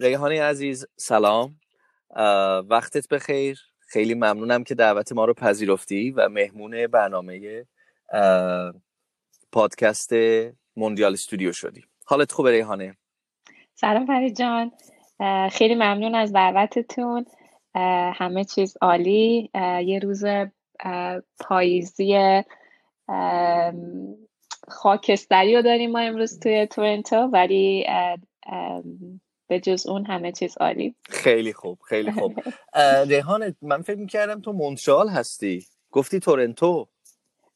ریحانی عزیز سلام. وقتت بخیر. خیلی ممنونم که دعوت ما رو پذیرفتی و مهمون برنامه پادکست موندیال استودیو شدی. حالت خوبه ریحانه؟ سلام فرید جان. خیلی ممنون از دعوتتون. همه چیز عالی. یه روز پاییزی خاکستری رو داریم ما امروز توی تورنتو ولی به جز اون همه چیز عالی. خیلی خوب خیلی خوب. ریحان من فکر می‌کردم تو مونترال هستی. گفتی تورنتو.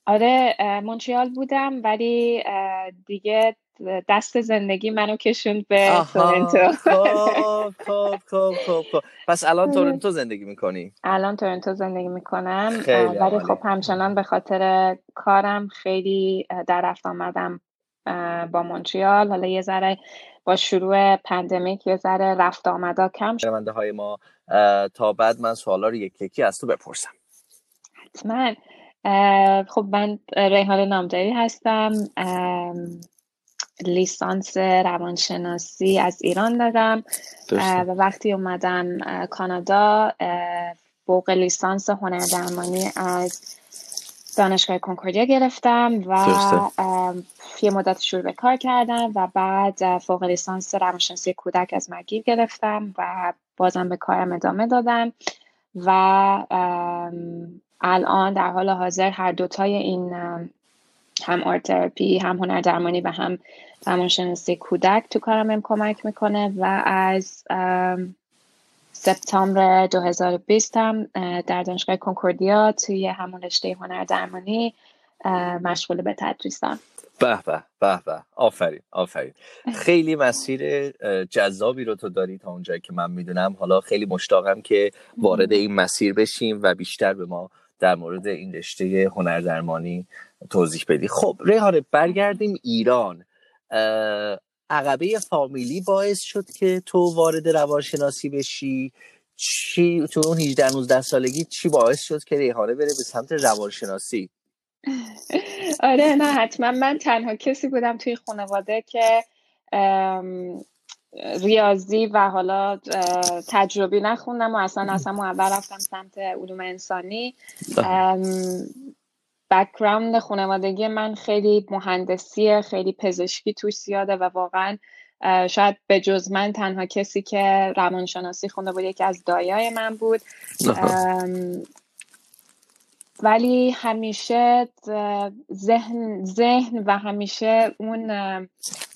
آره مونترال بودم ولی دیگه دست زندگی منو کشوند به تورنتو. خب خب خب خب خب. پس الان تورنتو زندگی می‌کنی؟ الان تورنتو زندگی می‌کنم. ولی خب همچنان به خاطر کارم خیلی در رفت آمدم با مونتریال حالا یه ذره با شروع پندمیک یه ذره رفت آمدا کم شد. های ما تا بعد من سوالا رو یک یکی از تو بپرسم. حتما. خب من ریحان نامداری هستم. لیسانس روانشناسی از ایران دارم. و وقتی اومدم کانادا فوق لیسانس هنر درمانی از دانشگاه کنکوردیا گرفتم و یه مدت شروع به کار کردم و بعد فوق لیسانس روانشناسی کودک از مگیر گرفتم و بازم به کارم ادامه دادم و الان در حال حاضر هر دوتای این هم آرت تراپی هم هنر درمانی و هم روانشناسی کودک تو کارم کمک می‌کنه و از سپتامبر 2020 هم در دانشگاه کنکوردیا توی همون رشته هنر درمانی مشغول به تدریسم به به به به. آفرین آفرین. خیلی مسیر جذابی رو تو داری تا اونجایی که من می‌دونم. حالا خیلی مشتاقم که وارد این مسیر بشیم و بیشتر به ما در مورد این رشته هنر درمانی توضیح بدی. خب ریحانه برگردیم ایران. عقبه فامیلی باعث شد که تو وارد روانشناسی بشی. چی تو اون 18 19 سالگی چی باعث شد که ریحانه بره به سمت روانشناسی؟ آره نه حتما من تنها کسی بودم توی خانواده که ریاضی و حالا تجربی نخوندم و اصلا اصلا اول رفتم سمت علوم انسانی. بکراند خانوادگی من خیلی مهندسیه خیلی پزشکی توش زیاده و واقعا شاید به جز من تنها کسی که روانشناسی خونده بود یکی از دایای من بود. ولی همیشه ذهن ذهن و همیشه اون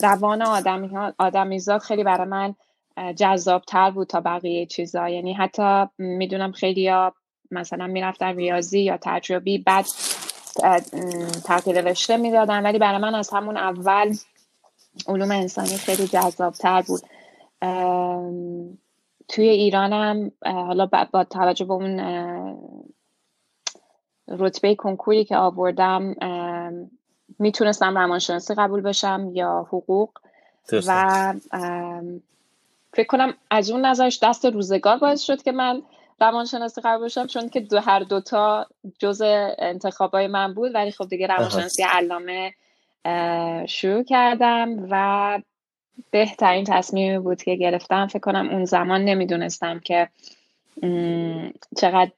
روان آدمی آدمیزاد خیلی برای من جذابتر بود تا بقیه چیزا. یعنی حتی می‌دونم خیلی ها مثلا می‌رفتن ریاضی یا تجربی بعد تغییر رشته می‌دادن ولی برای من از همون اول علوم انسانی خیلی جذابتر بود. توی ایرانم حالا با توجه به اون رتبه کنکوری که آوردم می‌تونستم روانشناسی قبول بشم یا حقوق و فکر کنم از اون نظرش دست روزگار باعث شد که من روانشناسی قبول بشم چون که دو هر دوتا جز انتخابای من بود ولی خب دیگه روانشناسی علامه شروع کردم و بهترین تصمیمی بود که گرفتم. فکر کنم اون زمان نمی‌دونستم که چقدر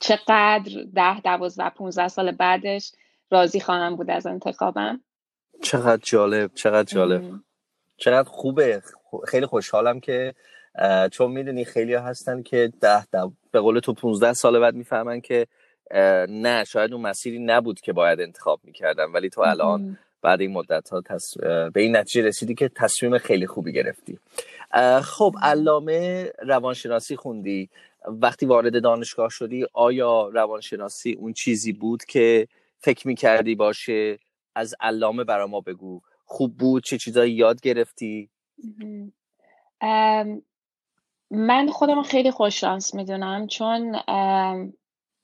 چقدر ده دوازده پونزده سال بعدش راضی خواهم بود از انتخابم. چقدر جالب چقدر جالب. چقدر خوبه. خیلی خوشحالم که چون می‌دونی خیلی ها هستن که ده, ده به قول تو 15 سال بعد می‌فهمن که نه شاید اون مسیری نبود که باید انتخاب می‌کردن ولی تو الان بعد این مدت ها تص... به این نتیجه رسیدی که تصمیم خیلی خوبی گرفتی. خب علامه روانشناسی خوندی. وقتی وارد دانشگاه شدی آیا روانشناسی اون چیزی بود که فکر می‌کردی باشه از علامه برا ما بگو؟ خوب بود؟ چه چیزایی یاد گرفتی؟ من خودم خیلی خوششانس می‌دونم چون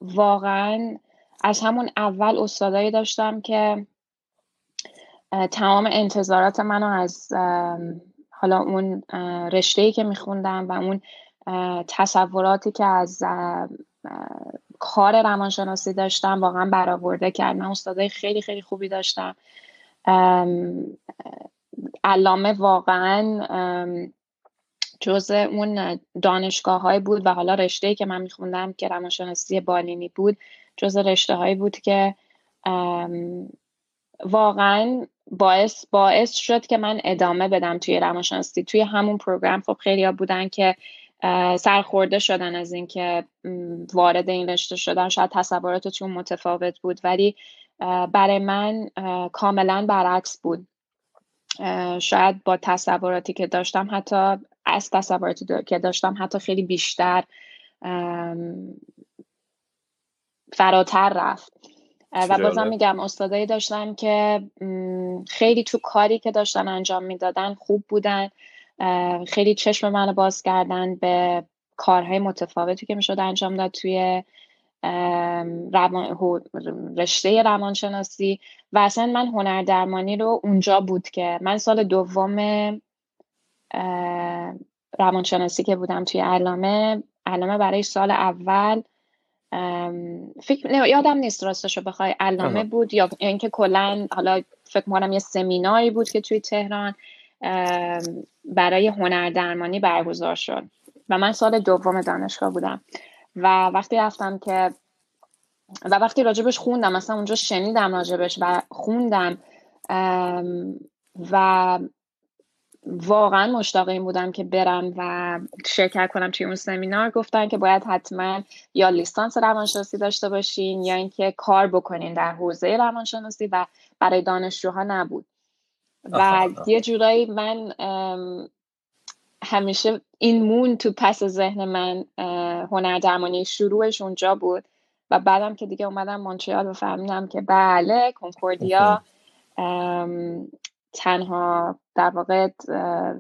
واقعا از همون اول استادایی داشتم که تمام انتظارات منو از حالا اون رشته که میخوندم و اون تصوراتی که از کار روانشناسی داشتم واقعا برآورده کرد. من استادای خیلی خیلی خوبی داشتم. علامه واقعا جز اون دانشگاه بود و حالا رشته که من میخوندم که روانشناسی بالینی بود جز رشته هایی بود که واقعا باعث باعث شد که من ادامه بدم توی روانشناسی. توی همون پروگرام خب خیلی ها بودن که سرخورده شدن از اینکه وارد این رشته شدن. شاید تصوراتشون متفاوت بود ولی برای من کاملا برعکس بود. شاید با تصوراتی که داشتم حتی از تصوراتی که داشتم حتی خیلی بیشتر فراتر رفت. و بازم میگم استادایی داشتم که خیلی تو کاری که داشتن انجام می‌دادن خوب بودن. خیلی چشم منو باز کردن به کارهای متفاوتی که می‌شد انجام داد توی روان، رشته روانشناسی. و اصلا من هنر درمانی رو اونجا بود که من سال دوم روانشناسی که بودم توی علامه علامه برای سال اول فکر یادم نیست راستشو بخوای علامه بود یا اینکه کلا حالا فکر کنم یه سمیناری بود که توی تهران برای هنر درمانی برگزار شد. و من سال دوم دانشگاه بودم. و وقتی رفتم که و وقتی راجبش خوندم مثلا اونجا شنیدم راجبش و خوندم و واقعا مشتاق این بودم که برم و شرکت کنم توی اون سمینار. گفتن که باید حتما یا لیسانس روانشناسی داشته باشین یا اینکه کار بکنین در حوزه روانشناسی و برای دانشجوها نبود. و یه جورایی من همیشه این مون تو پس ذهن من هنر درمانی شروعش اونجا بود و بعدم که دیگه اومدم مونتریال و فهمیدم که بله کنکوردیا تنها در واقع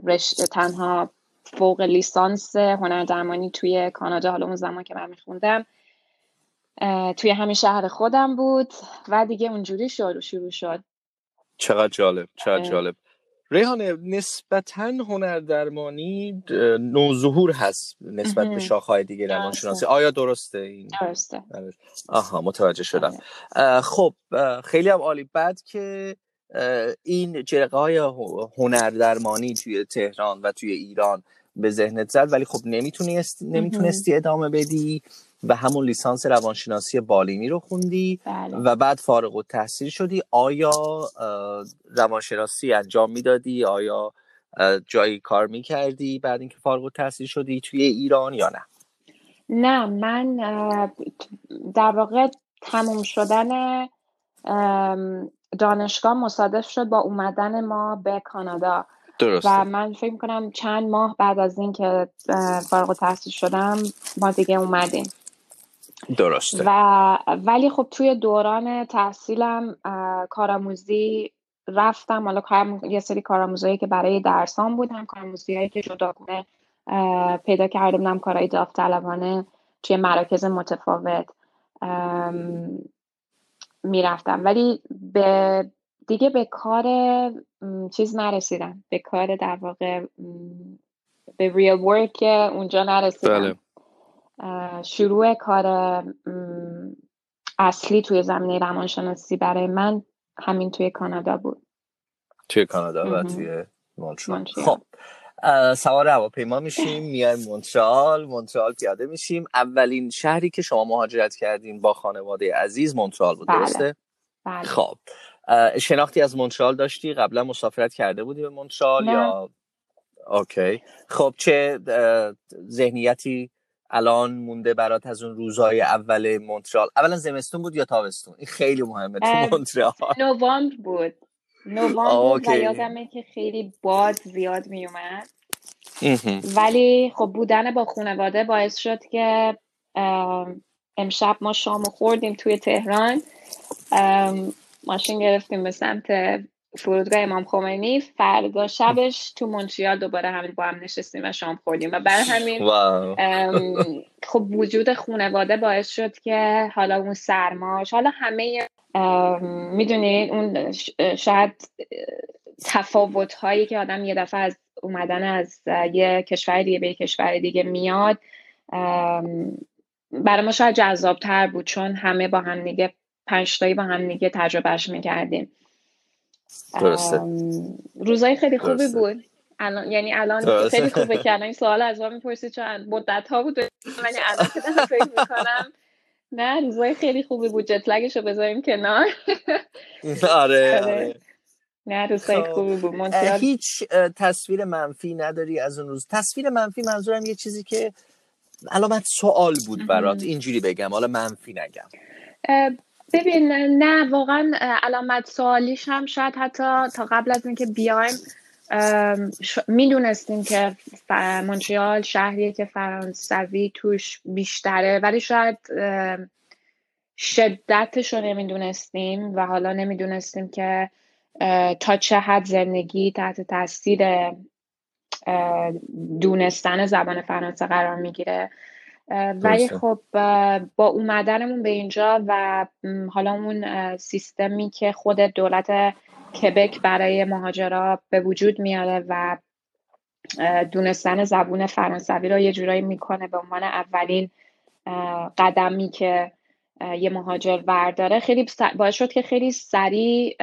رشته تنها فوق لیسانس هنر درمانی توی کانادا حالا اون زمان که من میخوندم توی همین شهر خودم بود و دیگه اونجوری شروع شروع شد. چقدر جالب چقدر جالب. ریحانه نسبتا هنر درمانی نوظهور هست نسبت به شاخهای دیگه روانشناسی. آیا درسته این؟ درسته. آها متوجه شدم. خب خیلی هم عالی. بعد که این جرقه های هنر درمانی توی تهران و توی ایران به ذهنت زد ولی خب نمی‌تونستی نمی‌تونستی ادامه بدی و همون لیسانس روانشناسی بالینی رو خوندی بله. و بعد فارغ و تحصیل شدی. آیا روانشناسی انجام می‌دادی؟ آیا جایی کار می‌کردی بعد اینکه فارغ و تحصیل شدی توی ایران یا نه؟ نه من در واقع تموم شدن دانشگاه مصادف شد با اومدن ما به کانادا. درسته. و من فکر کنم چند ماه بعد از اینکه فارغ تحصیل شدم ما دیگه اومدیم. درسته. و ولی خب توی دوران تحصیلم کارآموزی رفتم. حالا یه سری کارآموزی که برای درسان بود هم کارآموزی هایی که جداگونه پیدا کرده بودم کارهای داوطلبانه توی مراکز متفاوت. می‌رفتم. ولی به دیگه به کار چیز نرسیدم. به کار در واقع به ریل ورک اونجا نرسیدم. بله. شروع کار اصلی توی زمینه روانشناسی برای من همین توی کانادا بود. توی کانادا و توی مونترال. خب. سوار هواپیما میشیم میایم مونترال مونترال پیاده میشیم. اولین شهری که شما مهاجرت کردین با خانواده عزیز مونترال بود بله. درسته؟ بله. خب شناختی از مونترال داشتی؟ قبلا مسافرت کرده بودی به مونترال نه. یا؟ اوکی. خب چه ذهنیتی الان مونده برات از اون روزهای اول مونترال؟ اولا زمستون بود یا تابستون؟ این خیلی مهمه تو مونترال. نوامبر بود. نوامبر و یادمه که خیلی باد زیاد میومد. ولی خب بودن با خانواده باعث شد که امشب ما شام خوردیم توی تهران. ماشین گرفتیم به سمت فرودگاه امام خمینی فردا شبش تو مونتریال دوباره همین با هم نشستیم و شام خوردیم. و برای همین خب وجود خانواده باعث شد که حالا اون سرماش حالا همه می‌دونید اون شاید تفاوت هایی که آدم یه دفعه از اومدن از یه کشور دیگه به یه کشور دیگه میاد برای ما شاید جذابتر بود چون همه با هم دیگه پنجتایی با هم دیگه تجربهش می‌کردیم. درسته. روزای خیلی خوبی بود. الان یعنی الان خیلی خوبه که الان این سوال از ما می‌پرسی چون مدت ها بود ولی الان که فکر می‌کنم. نه روزای خیلی خوبی بود. جت رو بذاریم کنار. آره, آره. آره. نه روزای خب، خوبی بود. هیچ تصویر منفی نداری از اون روز. تصویر منفی منظورم یه چیزی که علامت سوال بود برات اینجوری بگم. حالا منفی نگم. ببین نه واقعا علامت سوالیش هم شاید حتی تا قبل از اینکه بیایم می‌دونستیم که مونتریال شهریه که فرانسوی توش بیشتره ولی شاید شدتش رو نمی‌دونستیم و حالا نمی‌دونستیم که تا چه حد زندگی تحت تاثیر دونستن زبان فرانسه قرار می‌گیره. ولی خب با اومدنمون به اینجا و حالا اون سیستمی که خود دولت کبک برای مهاجرا به وجود میاره و دونستن زبون فرانسوی رو یه جورایی می‌کنه به عنوان اولین قدمی که یه مهاجر برداره خیلی باعث شد که خیلی سریع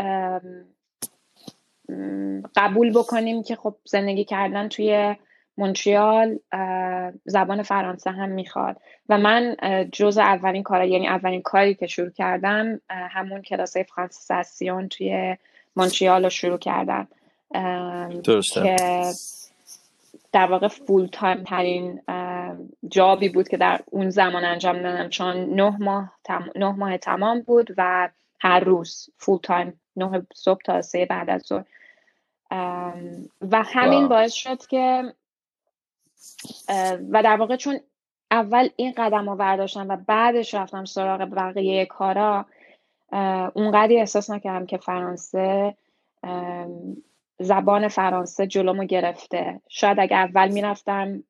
قبول بکنیم که خب زندگی کردن توی مونتریال زبان فرانسه هم می‌خواد. و من جز اولین کار یعنی اولین کاری که شروع کردم همون کلاس فرانسیساسیون توی مونتریال رو شروع کردم. درسته. که در واقع فول تایم ترین جابی بود که در اون زمان انجام دادم. چون نه ماه, تم... نه ماه تمام بود و هر روز فول تایم نه صبح تا سه بعد از ظهر. و همین باعث شد که و در واقع چون اول این قدم رو برداشتم و بعدش رفتم سراغ بقیه کارا اونقدری احساس نکردم که فرانسه زبان فرانسه جلومو گرفته. شاید اگر اول می‌رفتم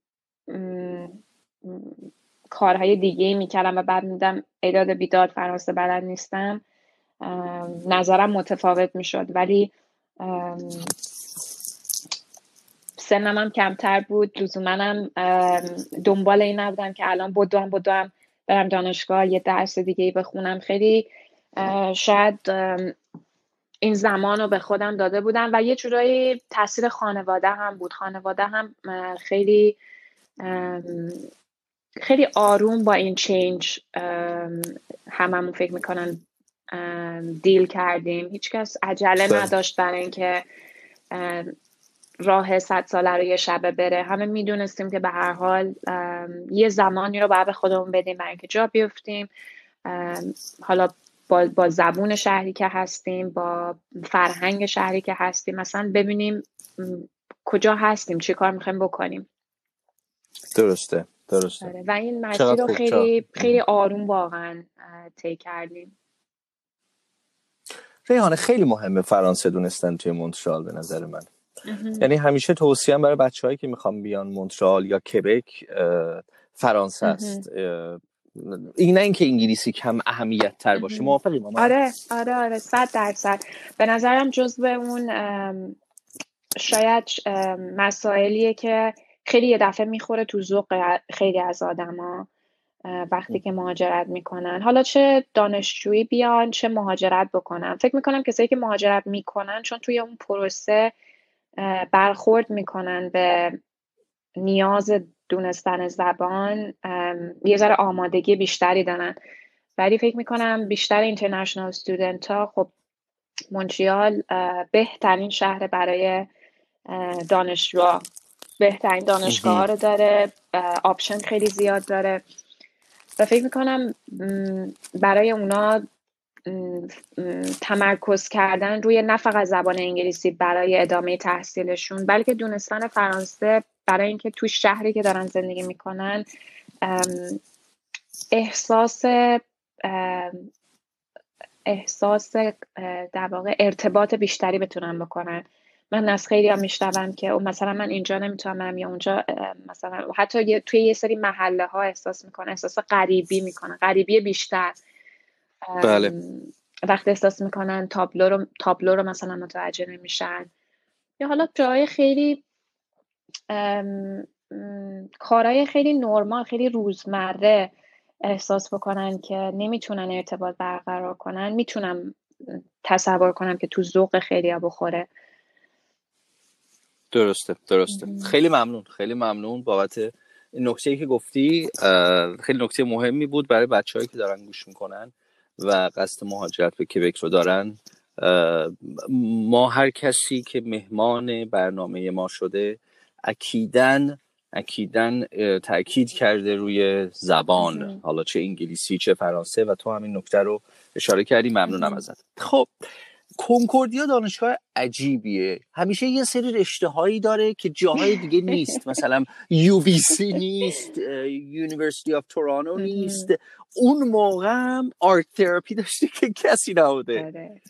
کارهای دیگه می‌کردم و بعد میدم ایداد بیداد فرانسه بلد نیستم نظرم متفاوت می‌شد. ولی سنم هم کمتر بود. لزومنم دنبال این نبودم که الان بدوم بدوم برم دانشگاه یه درس دیگه بخونم. خیلی شاید این زمان رو به خودم داده بودم. و یه جورایی تاثیر خانواده هم بود. خانواده هم خیلی خیلی آروم با این چینج هممون فکر می‌کنن دیل کردیم. هیچکس عجله نداشت برای اینکه راه صد ساله رو یه شبه بره. همه می‌دونستیم که به هر حال یه زمانی رو باید به خودمون بدیم برای اینکه جا بیفتیم. حالا با, با زبون شهری که هستیم با فرهنگ شهری که هستیم مثلا ببینیم کجا هستیم چی کار می‌خوایم بکنیم. درسته درسته. آره، و این مسیر رو خیلی خیلی آروم واقعا طی کردیم. ریحانه خیلی مهمه فرانسه دونستن توی مونترال به نظر من. یعنی همیشه توصیه برای بچههایی که می‌خوام بیان مونترال یا کبک فرانسه است. این نه اینکه انگلیسی کم اهمیت تر باشه موافقی ماما آره آره آره صد درصد. به نظرم جز به اون شاید مسائلیه که خیلی یه دفعه می‌خوره تو ذوق خیلی از آدما وقتی که مهاجرت می‌کنن. حالا چه دانشجویی بیان چه مهاجرت بکنن. فکر می‌کنم کسایی که مهاجرت می‌کنن چون توی اون پروسه برخورد می‌کنن به نیاز دونستن زبان یه ذره آمادگی بیشتری دارن. ولی فکر می‌کنم بیشتر international student ها خب مونتریال بهترین شهر برای دانشجو بهترین دانشگاه رو داره option خیلی زیاد داره. و فکر می‌کنم برای اونا تمرکز کردن روی نه فقط زبان انگلیسی برای ادامه تحصیلشون بلکه دونستن فرانسه برای اینکه تو شهری که دارن زندگی می‌کنن احساس احساس در واقع ارتباط بیشتری بتونن بکنن. من از خیلی هم میشنوم که مثلا من اینجا نمی‌تونم یا اونجا مثلا حتی توی یه سری محله ها احساس می‌کنه احساس غریبی می‌کنه غریبی بیشتر. بله. وقتی احساس می‌کنن تابلو رو, تابلو رو مثلا متوجه نمیشن. یا حالا جای خیلی کارهای خیلی نرمال خیلی روزمره احساس بکنن که نمی‌تونن ارتباط برقرار کنن. می‌تونم تصور کنم که تو ذوق خیلی ها بخوره. درسته درسته. خیلی ممنون خیلی ممنون بابت نکته ای که گفتی. خیلی نکته مهمی بود برای بچههایی که دارن گوش می‌کنن. و قصد مهاجرت به کبک رو دارن. ما هر کسی که مهمان برنامه ما شده اکیدن اکیدن تاکید کرده روی زبان. حالا چه انگلیسی چه فرانسه و تو همین نکته رو اشاره کردی. ممنونم ازت. خب کنکوردیا دانشگاه عجیبیه. همیشه یه سری رشته هایی داره که جاهای دیگه نیست. مثلا UBC نیست University of Toronto نیست. اون موقع هم art therapy داشته که کسی نبوده. آره.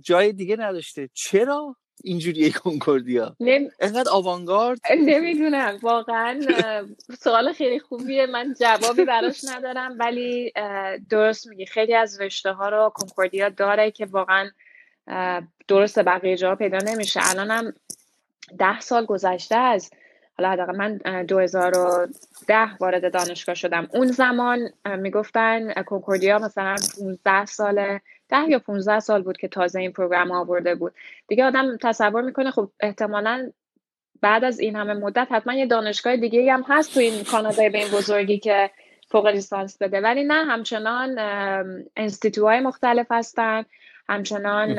جای دیگه نداشته. چرا اینجوری کنکوردیا؟ نم... اینقدر آوانگارد. نمی‌دونم. واقعا سوال خیلی خوبیه. من جوابی براش ندارم ولی درست میگی. خیلی از رشته ها رو کنکوردیا داره که واقعا درست بقیه جا پیدا نمیشه. الانم ده سال گذشته از حالا حداقل من 2010 وارد دانشگاه شدم. اون زمان می‌گفتن کنکوردیا مثلا 15 ساله ده یا 15 سال بود که تازه این پروگرام آورده بود. دیگه آدم تصور می‌کنه خب احتمالا بعد از این همه مدت حتما یه دانشگاه دیگه هم هست تو این کانادای به این بزرگی که فوق لیسانس بده. ولی نه همچنان انستیتوهای مختلف هستن. همچنان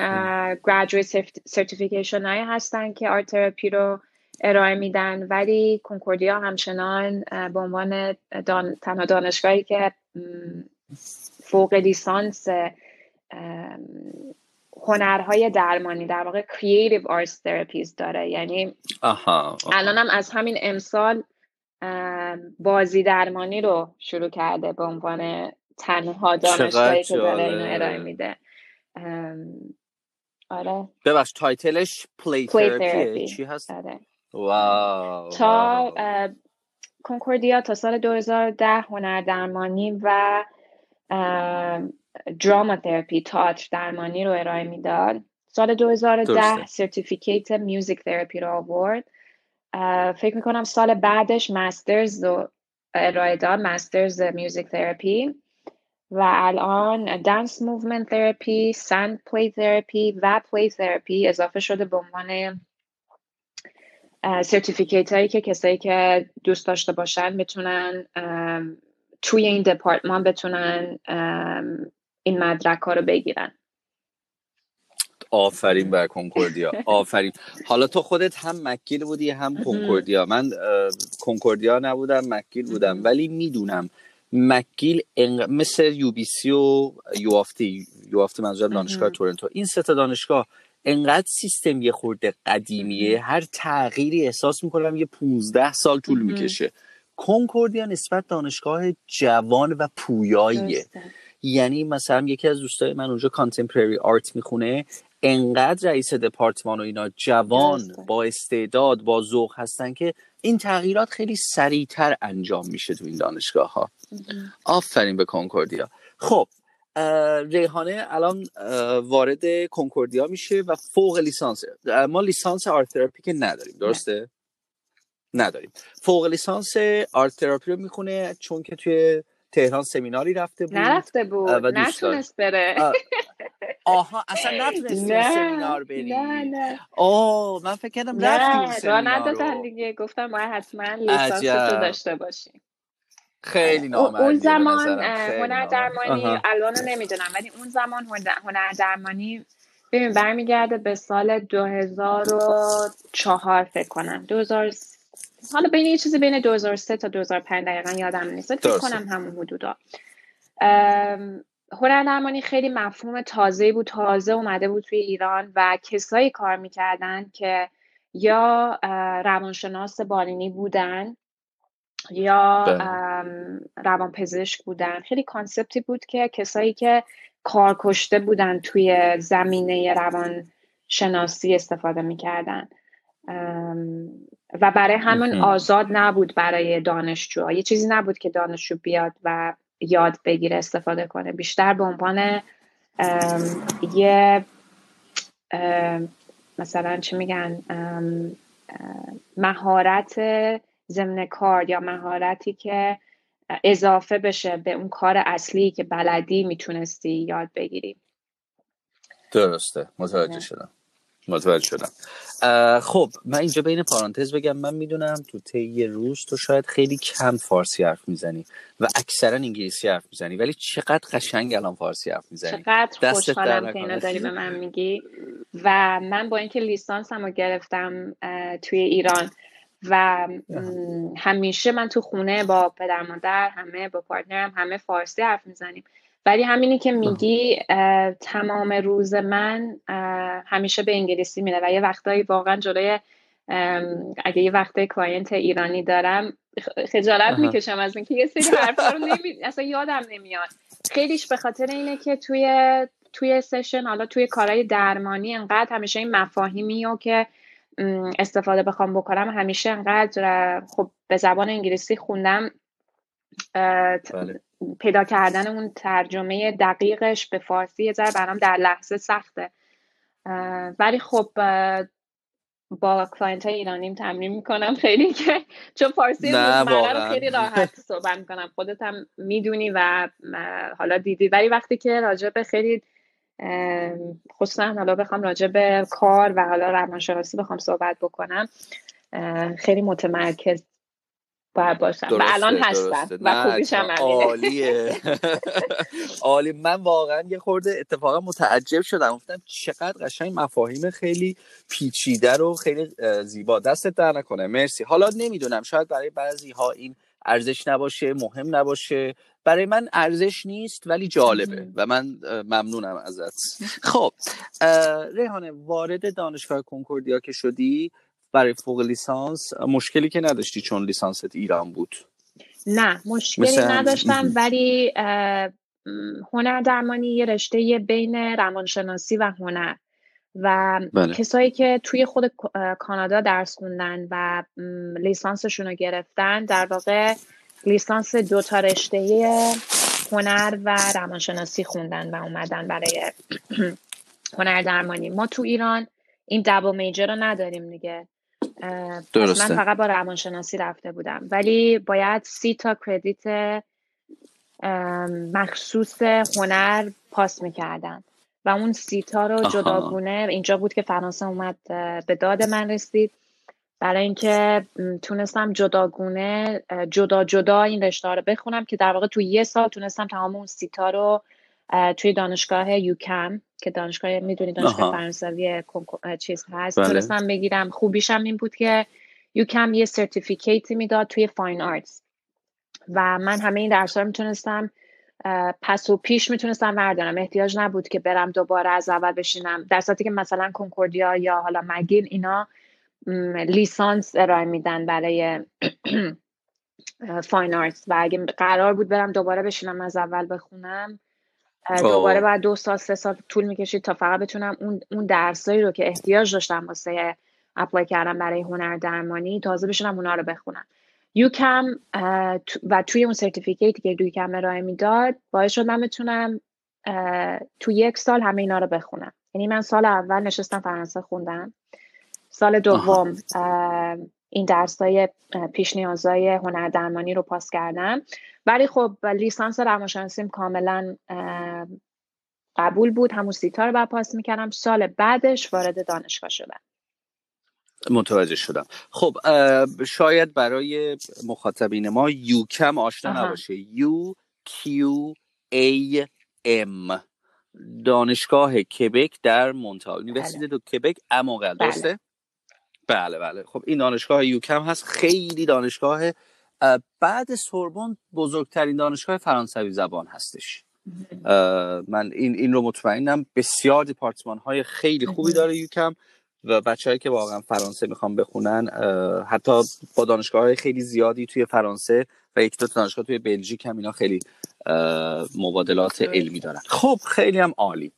graduate certification های هستن که آرت تراپی رو ارائه میدن. ولی کنکوردیا همچنان به عنوان دان... تنها دانشگاهی که فوق لیسانس هنرهای درمانی در واقع creative arts therapies داره. یعنی آها, الانم از همین امسال بازی درمانی رو شروع کرده به عنوان تنها دانشگاهی که داره اینو ارائه میده. آره. ببخش title ش play therapy چی هست؟ آره. wow تا کنکوردیا تا سال 2010 هنر درمانی و drama therapy تاچ درمانی رو ارائه می‌داد. سال 2010 certificate music therapy رو آورد. فکر می‌کنم سال بعدش master's رو ارائه داد master's music therapy و الان dance movement therapy sand play therapy و play therapy اضافه شده به عنوان certificate هایی که کسایی که دوست داشته باشن بتونن توی این دپارتمان بتونن این مدرک ها رو بگیرن. آفرین بر کنکوردیا. آفرین. حالا تو خودت هم مک‌گیل بودی هم کنکوردیا. من کنکوردیا نبودم مک‌گیل بودم. ولی می‌دونم مک‌گیل مثل UBC و U of T U of T منظورم دانشگاه تورنتو. این سه دانشگاه انقدر سیستم یه خورده قدیمیه هر تغییری احساس می‌کنم یه 15 سال طول می‌کشه. کنکوردیا نسبت دانشگاه جوان و پویاییه. یعنی مثلا یکی از دوستای من اونجا کانتمپرری آرت می‌خونه. انقدر رئیس دپارتمان و اینا جوان با استعداد با ذوق هستن که این تغییرات خیلی سریعتر انجام میشه تو این دانشگاه ها آفرین به کنکوردیا. خب ریحانه الان وارد کنکوردیا میشه و فوق لیسانس. ما لیسانس art therapy که نداریم درسته؟ نداریم. فوق لیسانس art therapy رو می‌خونه چون که توی تهران سمیناری رفته بود نرفته بود. نتونست بره. آها اصلا نتونست سمینار بری. نه نه. آه من فکر کردم رفتی اون ندادن دیگه. گفتم ما حتما لیسانس رو داشته باشیم. خیلی نامردی اون زمان هنر درمانی الان نمی‌دونم ولی اون زمان هنر درمانی ببین برمیگرده به سال 2004 فکر کنم. 2000 حالا بین یه چیزی بین 2003 تا 2005 دقیقا یادم نیست. فکر کنم همون حدودا. هنر درمانی خیلی مفهوم تازه بود. تازه اومده بود توی ایران و کسایی کار می‌کردن که یا روانشناس بالینی بودن یا بله. روانپزشک بودن. خیلی کانسپتی بود که کسایی که کار کشته بودن توی زمینه روان شناسی استفاده می‌کردن. و برای همون آزاد نبود برای دانشجو یه چیزی نبود که دانشجو بیاد و یاد بگیره استفاده کنه. بیشتر به عنوان یه مثلا چی میگن مهارت ضمن کار یا مهارتی که اضافه بشه به اون کار اصلی که بلدی می‌تونستی یاد بگیری. درسته. متوجه شدم. متوجه شدم. خب من اینجا بین پارانتز بگم من می‌دونم تو طی روز تو شاید خیلی کم فارسی حرف می‌زنی و اکثرا انگلیسی حرف می‌زنی ولی چقدر قشنگ الان فارسی حرف می‌زنی؟ چقدر خوشحالم که اینو داری به من میگی. و من با اینکه لیسانسم رو گرفتم توی ایران و همیشه من تو خونه با پدر مادر همه با partner م همه فارسی حرف می‌زنیم. ولی همینی که میگی تمام روز من همیشه به انگلیسی میره و یه وقتایی واقعا جلوی اگه یه وقتای client ایرانی دارم خجالت می‌کشم از اینکه یه سری حرفا رو نمی... اصلا یادم نمیاد. خیلیش به خاطر اینه که توی توی session حالا توی کارهای درمانی انقدر همیشه این مفاهیمی و که استفاده بخوام بکنم همیشه انقدر خب به زبان انگلیسی خوندم بله. پیدا کردن اون ترجمه دقیقش به فارسی یه ذره برام در لحظه سخته. ولی خب با client های ایرانیم تمرین می‌کنم خیلی که چون فارسی رو خیلی راحت صحبت می‌کنم. خودت هم می‌دونی و حالا دیدی. ولی وقتی که راجع به خیلی خصوصا حالا بخوام راجع به کار و حالا روانشناسی بخوام صحبت بکنم خیلی متمرکز باید باشم. و الان هستم. و خوبیشم عالیه. عالی. من واقعا یه خورده اتفاقا متعجب شدم. گفتم چقدر قشنگ مفاهیم خیلی پیچیده رو خیلی زیبا. دستت در نکنه. مرسی. حالا نمی‌دونم. شاید برای بعضی ها این ارزش نباشه مهم نباشه. برای من ارزش نیست ولی جالبه. و من ممنونم ازت. خب ریحانه وارد دانشگاه کنکوردیا که شدی برای فوق لیسانس مشکلی که نداشتی چون لیسانست ایران بود. نه مشکلی نداشتم ولی هنر درمانی یه رشته بین روانشناسی و هنر. و بله. کسایی که توی خود کانادا درس خوندن و لیسانسشون رو گرفتن در واقع لیسانس دو تا رشته هنر و روانشناسی خوندن و اومدن برای هنر درمانی. ما تو ایران این دبل میجر رو نداریم دیگه. درسته. من فقط با روانشناسی رفته بودم. ولی باید سی تا کردیت مخصوص هنر پاس می‌کردن. و اون سیتا رو جداگونه اینجا بود که فرانسه اومد به داد من رسید. برای اینکه تونستم جداگونه جدا جدا این رشته رو بخونم که در واقع توی یه سال تونستم تمام اون سیتا رو توی دانشگاه UQAM که دانشگاه می‌دونی دانشگاه فرانسوی چیز هست بله. تونستم بگیرم. خوبیشم این بود که UQAM یه certificate ی می‌داد توی fine arts و من همه این درس رو می‌تونستم پس و پیش می‌تونستم بردارم احتیاج نبود که برم دوباره از اول بشینم. در صورتی که مثلا Concordia یا حالا McGill اینا لیسانس ارائه میدن برای fine arts و اگه قرار بود برم دوباره بشینم از اول بخونم دوباره بعد دو سال سه سال طول می‌کشید تا فقط بتونم اون اون درسایی رو که احتیاج داشتم واسه apply کردم برای هنر درمانی تازه بشینم اونا رو بخونم. یوکم و توی اون سرتیفیکیتی که یوکم ارائه می‌داد باعث شد من بتونم تو یک سال همه اینا رو بخونم. یعنی من سال اول نشستم فرانسه خوندم. سال دوم این درسای پیش نیازای هنر درمانی رو پاس کردم. ولی خب لیسانس روانشناسیم کاملا قبول بود. همون سیتا رو پاس می‌کردم. سال بعدش وارد دانشگاه شدم. متوجه شدم. خب شاید برای مخاطبین ما UQAM آشنا نباشه. U Q A M. دانشگاه کبک در مونترال. Université بله. du Québec à Montréal درسته؟ بله بله. خب این دانشگاه UQAM هست. خیلی دانشگاه بعد سوربن بزرگترین دانشگاه فرانسوی زبان هستش. من این این رو مطمئنم. بسیار دپارتمان های خیلی خوبی داره UQAM و بچههایی که واقعا فرانسه می‌خوان بخونن حتی با دانشگاه های خیلی زیادی توی فرانسه و یک دو دانشگاه توی بلژیک هم اینا خیلی مبادلات علمی دارن. خب خیلی هم عالی.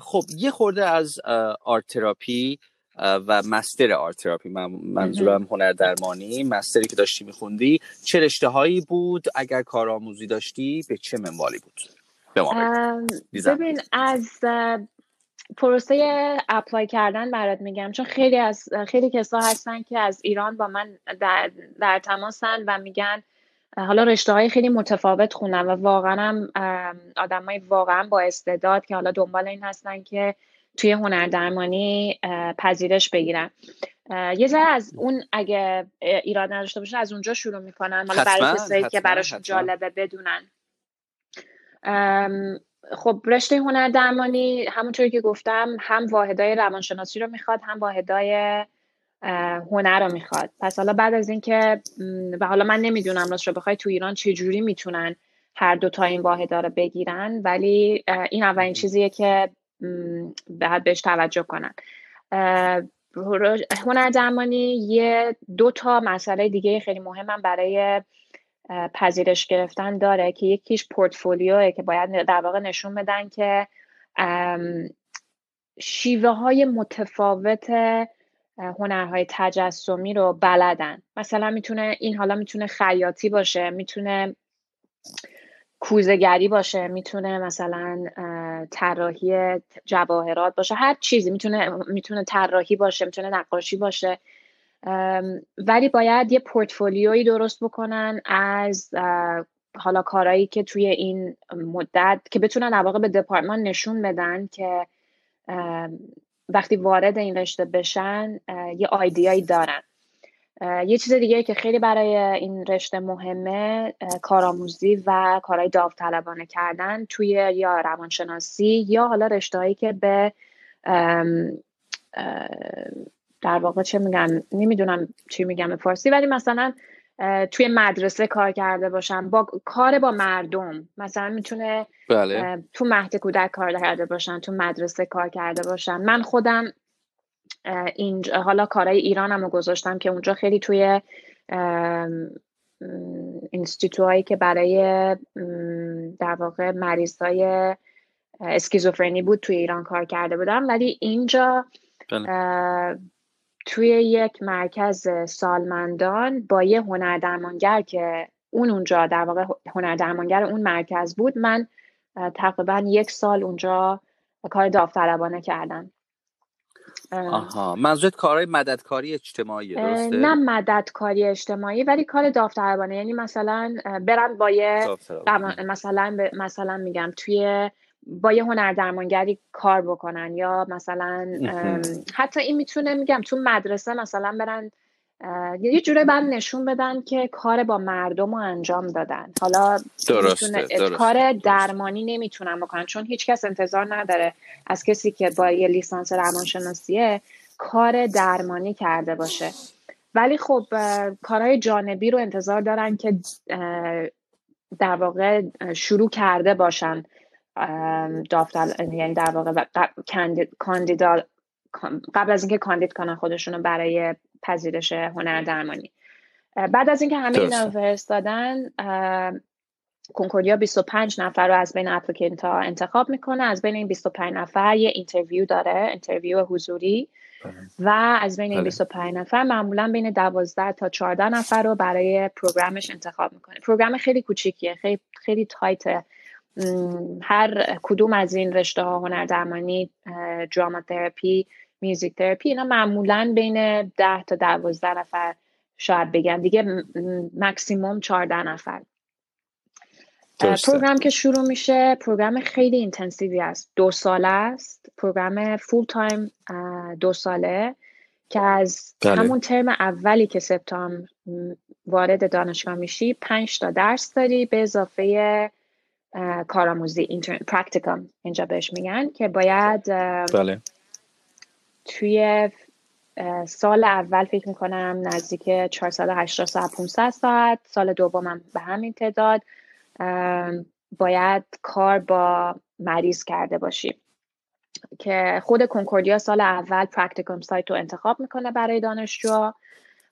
خب یه خورده از آرت تراپی و مستر آرت تراپی. من منظورم هنر درمانی. مستری که داشتی میخوندی. چه رشته هایی بود؟ اگر کارآموزی داشتی به چه منوالی بود؟ ببین از پروسه اپلای کردن برات میگم. چون خیلی از خیلی کسا هستن که از ایران با من در, در تماسن و میگن حالا رشته های خیلی متفاوت خونم و واقعا هم آدم های واقعا با استعداد که حالا دنبال این هستن که توی هنر درمانی پذیرش بگیرن. یه ذره از اون اگه ایراد نداشته باشن از اونجا شروع می‌کنن. حالا برای کسایی که براشون جالبه بدونن. خب رشته هنر درمانی همونطوری که گفتم هم واحدای روانشناسی رو می‌خواد هم واحدای هنر رو می‌خواد. پس حالا بعد از اینکه و حالا من نمی‌دونم راست رو بخوای تو ایران چه جوری می‌تونن هر دو تا این واحدا رو بگیرن ولی این اولین چیزیه که بهش توجه کنن. هنر درمانی یه دو تا مسئله دیگه خیلی مهمم برای پذیرش گرفتن داره که یکیش پورتفولیوه که باید در واقع نشون بدن که شیوه های متفاوت هنرهای تجسمی رو بلدن. مثلا می‌تونه این حالا می‌تونه خیاطی باشه می‌تونه کوزگری باشه می‌تونه مثلا طراحی جواهرات باشه هر چیزی می‌تونه می‌تونه طراحی باشه می‌تونه نقاشی باشه. ولی باید یه پورتفولیویی درست بکنن از حالا کارهایی که توی این مدت که بتونن واقع به دپارتمان نشون بدن که وقتی وارد این رشته بشن یه آیدیایی دارن. یه چیز دیگه که خیلی برای این رشته مهمه کارآموزی و کارهای داوطلبانه کردن توی یا روانشناسی یا حالا رشتههایی که به در واقع چه میگن نمی‌دونم چی میگم به فارسی ولی مثلا توی مدرسه کار کرده باشن با کار با مردم مثلا می‌تونه بله. تو مهد کودک کار کرده باشن تو مدرسه کار کرده باشن من خودم اینجا حالا کارهای ایرانم رو گذاشتم که اونجا خیلی توی هایی که برای در واقع مریض های اسکیزوفرنی بود توی ایران کار کرده بودم ولی اینجا بله. توی یک مرکز سالمندان با یه هنر درمانگر که اون اونجا در واقع هنر درمانگر اون مرکز بود من تقریبا یک سال اونجا کار داوطلبانه کردم آها. منظورت کارهای مددکاری اجتماعی درسته؟ نه مددکاری اجتماعی ولی کار داوطلبانه. یعنی مثلا برن با یه مثلا مثلا میگم توی با یه هنر درمانگری کار بکنن یا مثلا حتی این می‌تونه میگم تو مدرسه مثلا برن یه جوره بعد نشون بدن که کار با مردم رو انجام دادن. حالا درسته, کار درمانی نمی‌تونن بکنن چون هیچکس انتظار نداره از کسی که با یه لیسانس روانشناسیه کار درمانی کرده باشه. ولی خب کارهای جانبی رو انتظار دارن که در واقع شروع کرده باشن داوطلب یعنی در واقع کاندید قبل از اینکه کاندید کنن خودشونو برای پذیرش هنر درمانی. بعد از اینکه همه اینا فرستادن Concordia 25 نفر رو از بین applicant ها انتخاب می‌کنه. از بین این 25 نفر یه interview داره interview حضوری. بله. و از بین این 25 بله. نفر معمولا بین 12 تا 14 نفر رو برای program ش انتخاب می‌کنه. program خیلی کوچیکیه خیلی خیلی tight ه هر کدوم از این رشته ها هنر درمانی drama therapy music therapy اینا معمولا بین 10 تا 12 نفر شاید بگن. دیگه مکسیموم 14 نفر. program که شروع میشه program خیلی intensive ی است. دو ساله است. program full time دو ساله که از بله. همون ترم اولی که سپتامبر وارد دانشگاه میشی پنج تا درس داری به اضافه کارآموزی practicum اینجا بهش میگن که باید بله. توی سال اول فکر می‌کنم نزدیک 480 ساعت 500 ساعت. سال دومم به همین تعداد. باید کار با مریض کرده باشیم. که خود Concordia سال اول practicum site رو انتخاب می‌کنه برای دانشجو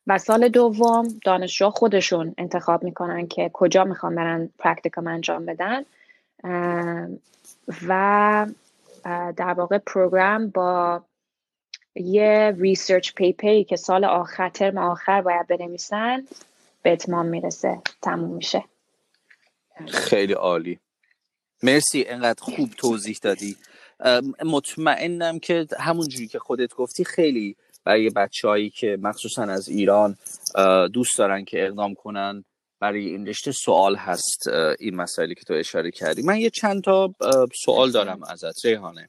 و سال دوم دانشجو خودشون انتخاب می‌کنن که کجا می‌خوان برن practicum انجام بدن. و در واقع program با یه research paper ی که سال آخر ترم آخر باید بنویسن به اتمام می‌رسه. تموم میشه. خیلی عالی. مرسی انقدر خوب توضیح دادی. مطمئنم که همونجوری که خودت گفتی خیلی برای بچههایی که مخصوصا از ایران دوست دارن که اقدام کنن برای این رشته سوال هست این مسائلی که تو اشاره کردی. من یه چند تا سوال دارم ازت ریحانه.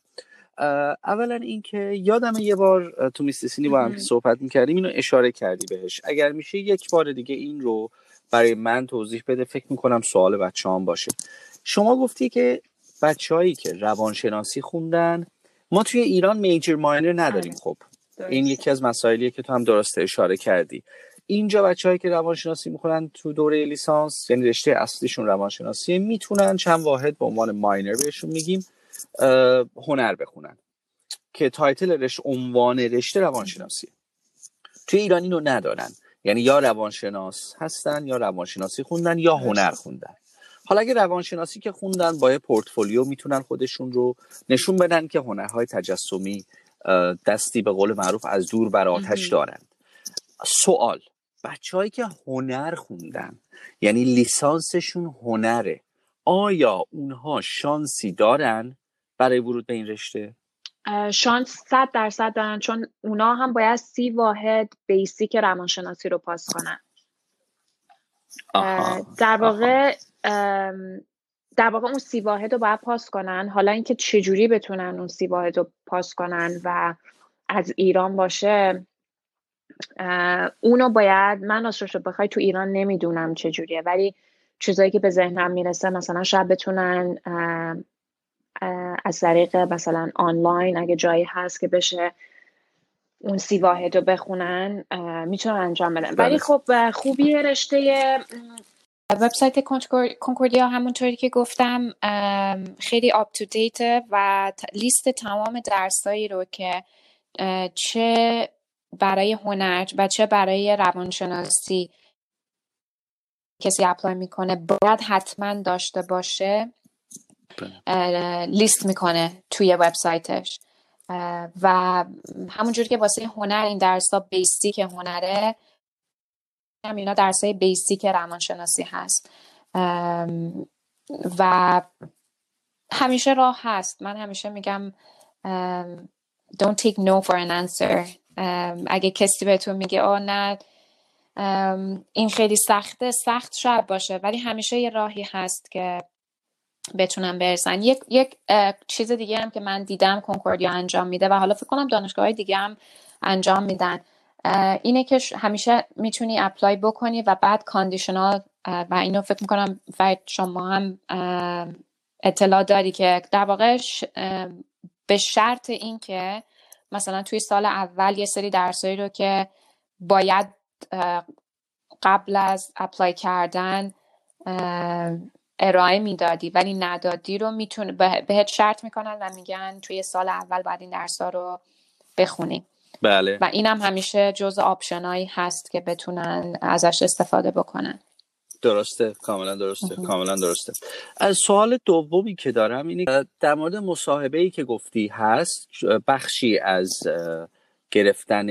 اولا اینکه یادم یه بار تو میستسینی با هم صحبت می‌کردیم اینو اشاره کردی بهش. اگر میشه یک بار دیگه این رو برای من توضیح بده فکر می‌کنم سوال بچه هم باشه. شما گفتی که بچههایی که روانشناسی خوندن ما توی ایران میجر ماینر نداریم آره. خب. این یکی از مسائلیه که تو هم درست اشاره کردی. اینجا بچههایی که روانشناسی می‌خونن تو دوره لیسانس یعنی رشته اصلیشون روانشناسی می‌تونن چند واحد به عنوان minor بهشون میگیم. هنر بخونن که title رشته عنوان رشته روانشناسی. توی ایران اینو ندارن. یعنی یا روانشناس هستن یا روانشناسی خوندن یا هنر خوندن. حالا اگه روانشناسی که خوندن با پورتفولیو می‌تونن خودشون رو نشون بدن که هنرهای تجسمی دستی به قول معروف از دور بر آتش دارند. سوال بچههایی که هنر خوندن یعنی لیسانسشون هنره آیا اونها شانسی دارن؟ برای ورود به این رشته؟ شانس صد درصد دارن چون اونا هم باید سی واحد بیسیک روانشناسی رو پاس کنن. در واقع در واقع اون سی واحد رو باید پاس کنن. حالا اینکه چجوری بتونن اون سی واحد رو پاس کنن و از ایران باشه اونو باید من راستش رو بخوای تو ایران نمی‌دونم چجوریه ولی چیزایی که به ذهنم می‌رسه مثلا شاید بتونن از طریق مثلا آنلاین اگه جایی هست که بشه اون سی واحد رو بخونن می‌تونن انجام بدن ولی بله. خب خوبی رشته وبسایت کنکوردیا همونطوری که گفتم خیلی up to date و لیست تمام درسایی رو که چه برای هنر و چه برای روانشناسی کسی apply می‌کنه باید حتما داشته باشه. لیست می‌کنه توی وبسایتش. و همونجور که واسه هنر این درس ها basic هنره هم اینا درس های basic روانشناسی هست. و همیشه راه هست. من همیشه میگم don't take no for an answer. اگه کسی بهتون میگه آه نه. این خیلی سخته. سخت شاید باشه ولی همیشه یه راهی هست که بتونم برسن. یک, یک چیز دیگه هم که من دیدم کنکوردیا انجام میده و حالا فکر کنم دانشگاه های دیگه هم انجام میدن. اینه که همیشه می‌تونی اپلای بکنی و بعد کاندیشنال و اینو فکر می‌کنم شما هم اطلاع داری که در واقع به شرط این که مثلا توی سال اول یه سری درسایی رو که باید قبل از اپلای کردن ارائه می‌دادی ولی ندادی رو می‌تونه بهت شرط می‌کنن و میگن توی سال اول باید این درس ها رو بخونی. بله. و اینم همیشه جز آپشنایی هست که بتونن ازش استفاده بکنن. درسته. کاملا درسته. کاملا درسته. از سوال دومی که دارم اینه در مورد مصاحبه ای که گفتی هست بخشی از گرفتن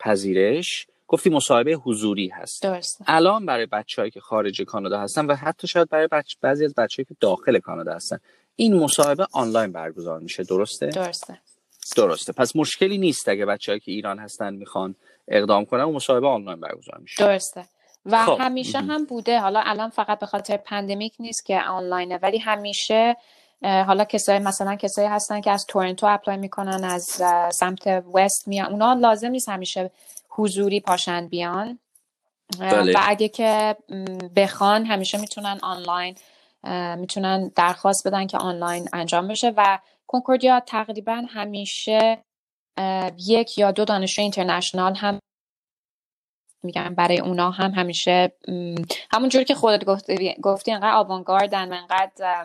پذیرش گفتی مصاحبه حضوری هست. درسته. الان برای بچههایی که خارج کانادا هستن و حتی شاید برای بچ... بعضی از بچههایی که داخل کانادا هستن. این مصاحبه آنلاین برگزار میشه درسته؟ درسته. درسته. پس مشکلی نیست اگه بچههایی که ایران هستن می‌خوان اقدام کنن و مصاحبه آنلاین برگزار میشه. درسته. و خب. همیشه هم بوده. حالا الان فقط به خاطر pandemic نیست که آنلاینه ولی همیشه حالا کسایی مثلا کسایی هستن که از تورنتو apply می‌کنن از سمت west میان. اونا لازم نیست همیشه حضوری پاشن بیان بله. و اگه که بخوان همیشه می‌تونن آنلاین می‌تونن درخواست بدن که آنلاین انجام بشه و Concordia تقریبا همیشه یک یا دو دانشجو اینترنشنال هم میگم برای اونا هم همیشه همون جوری که خودت گفتی گفتی انقدر آوانگاردن و انقدر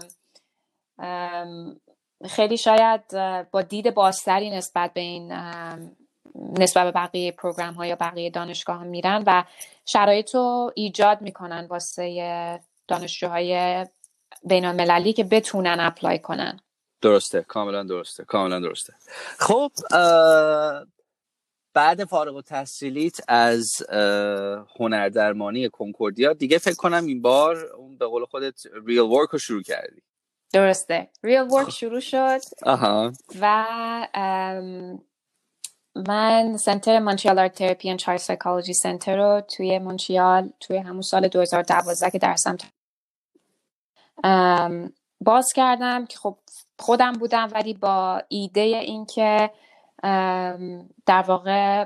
خیلی شاید با دید بازتری نسبت به این نسبت به بقیه پروگرام ها یا بقیه دانشگاه ها میرن و شرایط رو ایجاد می‌کنن واسه دانشجوهای بین المللی که بتونن اپلای کنن. درسته. کاملا درسته. کاملا درسته. خب بعد فارغ‌التحصیلیت از هنردرمانی Concordia دیگه فکر کنم این بار اون به قول خودت real work رو شروع کردی. درسته. real work شروع شد آها. و من center Montreal Art Therapy and Child Psychology Center رو توی مونتریال توی همون سال 2012 که درسم باز کردم که خب خودم بودم ولی با ایده اینکه در واقع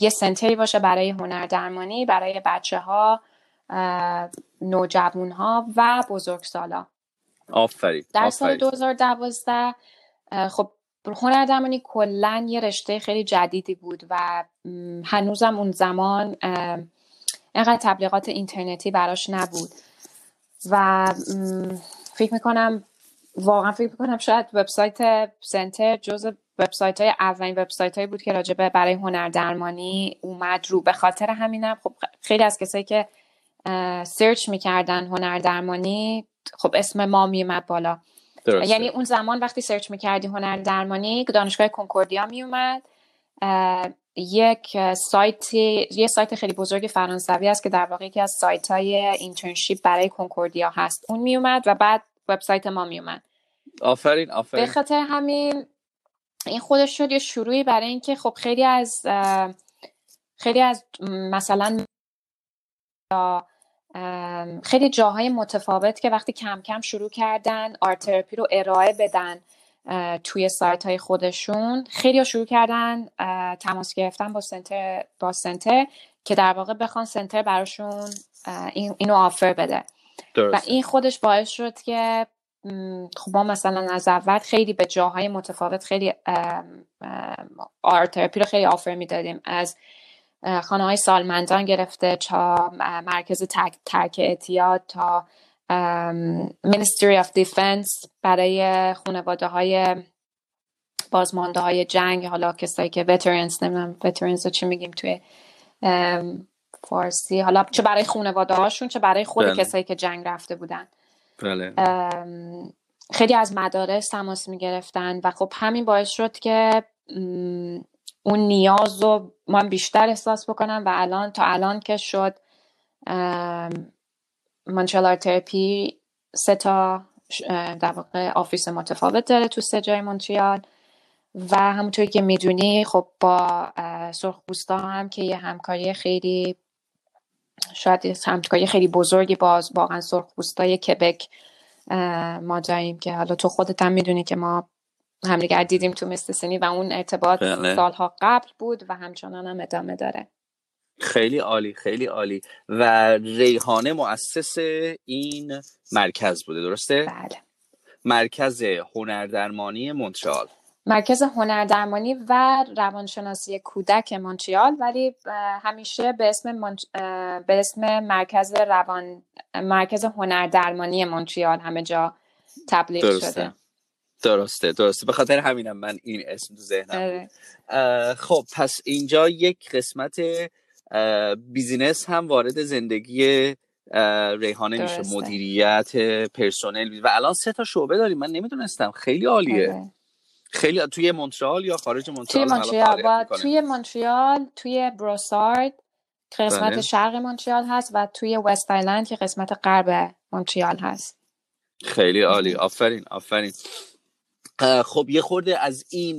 یه سنتری باشه برای هنردرمانی برای بچه ها نوجوان ها و بزرگسالا. آفرین در سال 2012 خب هنردرمانی کلا یه رشته خیلی جدیدی بود و هنوزم اون زمان اینقدر تبلیغات اینترنتی براش نبود. و فکر می‌کنم واقعا فکر می‌کنم شاید وبسایت سنتر جز وبسایت های اولین وبسایت هایی بود که راجبه برای هنردرمانی اومد رو. به خاطر همینم خب خیلی از کسایی که سرچ می‌کردن هنردرمانی خب اسم ما میومد بالا. درسته. یعنی اون زمان وقتی سرچ می‌کردی هنردرمانی دانشگاه کنکوردیا میومد یک سایت یه سایت خیلی بزرگ فرانسوی است که در واقع یکی از سایت های internship برای Concordia هست. اون میومد و بعد وبسایت ما میومد آفرین آفرین. به خاطر همین این خودش شد یه شروعی برای اینکه خب خیلی از خیلی از مثلا خیلی جاهای متفاوت که وقتی کم کم شروع کردن art therapy رو ارائه بدن توی سایت های خودشون. خیلی ها شروع کردن تماس گرفتن با سنتر با center که در واقع بخوان center براشون اینو offer بده. و این خودش باعث شد که خب ما مثلا از اول خیلی به جاهای متفاوت خیلی art therapy رو خیلی offer می‌دادیم. از خانه های سالمندان گرفته تا مرکز ترک اعتیاد تا Ministry of Defense برای خانواده های بازمانده های جنگ حالا کسایی که veterans نمی‌دونم veterans رو چی میگیم توی فارسی حالا چه برای خانواده هاشون چه برای خود بله. کسایی که جنگ رفته بودن بله. خیلی از مدارس تماس می‌گرفتن و خب همین باعث شد که اون نیاز رو من بیشتر احساس بکنم و الان تا الان که شد مونترال آرت تراپی سه تا در واقع office متفاوت داره تو سه جای مونتریال و همونطوری که می‌دونی خب با سرخپوستا هم که یه همکاری خیلی شاید همکاری خیلی بزرگی باز واقعا سرخپوستای کبک ما داریم که حالا تو خودت هم می‌دونی که ما همدیگر دیدیم تو مستسنی و اون ارتباط بله. سالها قبل بود و همچنان هم ادامه داره خیلی عالی خیلی عالی و ریحانه مؤسس این مرکز بوده درسته؟ بله مرکز هنردرمانی مونترال مرکز هنردرمانی و روانشناسی کودک مونتریال ولی همیشه به اسم به اسم مرکز روان مرکز هنردرمانی مونتریال همه جا تبلیغ درسته. شده درسته درسته. به خاطر همینم من این اسم تو ذهنم خب پس اینجا یک قسمت business هم وارد زندگی ریحانه درسته. میشه مدیریت پرسنل و الان سه تا شعبه داریم. من نمی‌دونستم. خیلی عالیه. آره. خیلی توی مونترال یا خارج توی مونترال. مونتریال با توی مونتریال توی بروسارد که قسمت بله. شرق مونتریال هست و توی وست آیلند که قسمت غرب مونتریال هست. خیلی عالی. آفرین آفرین. خب یه خورده از این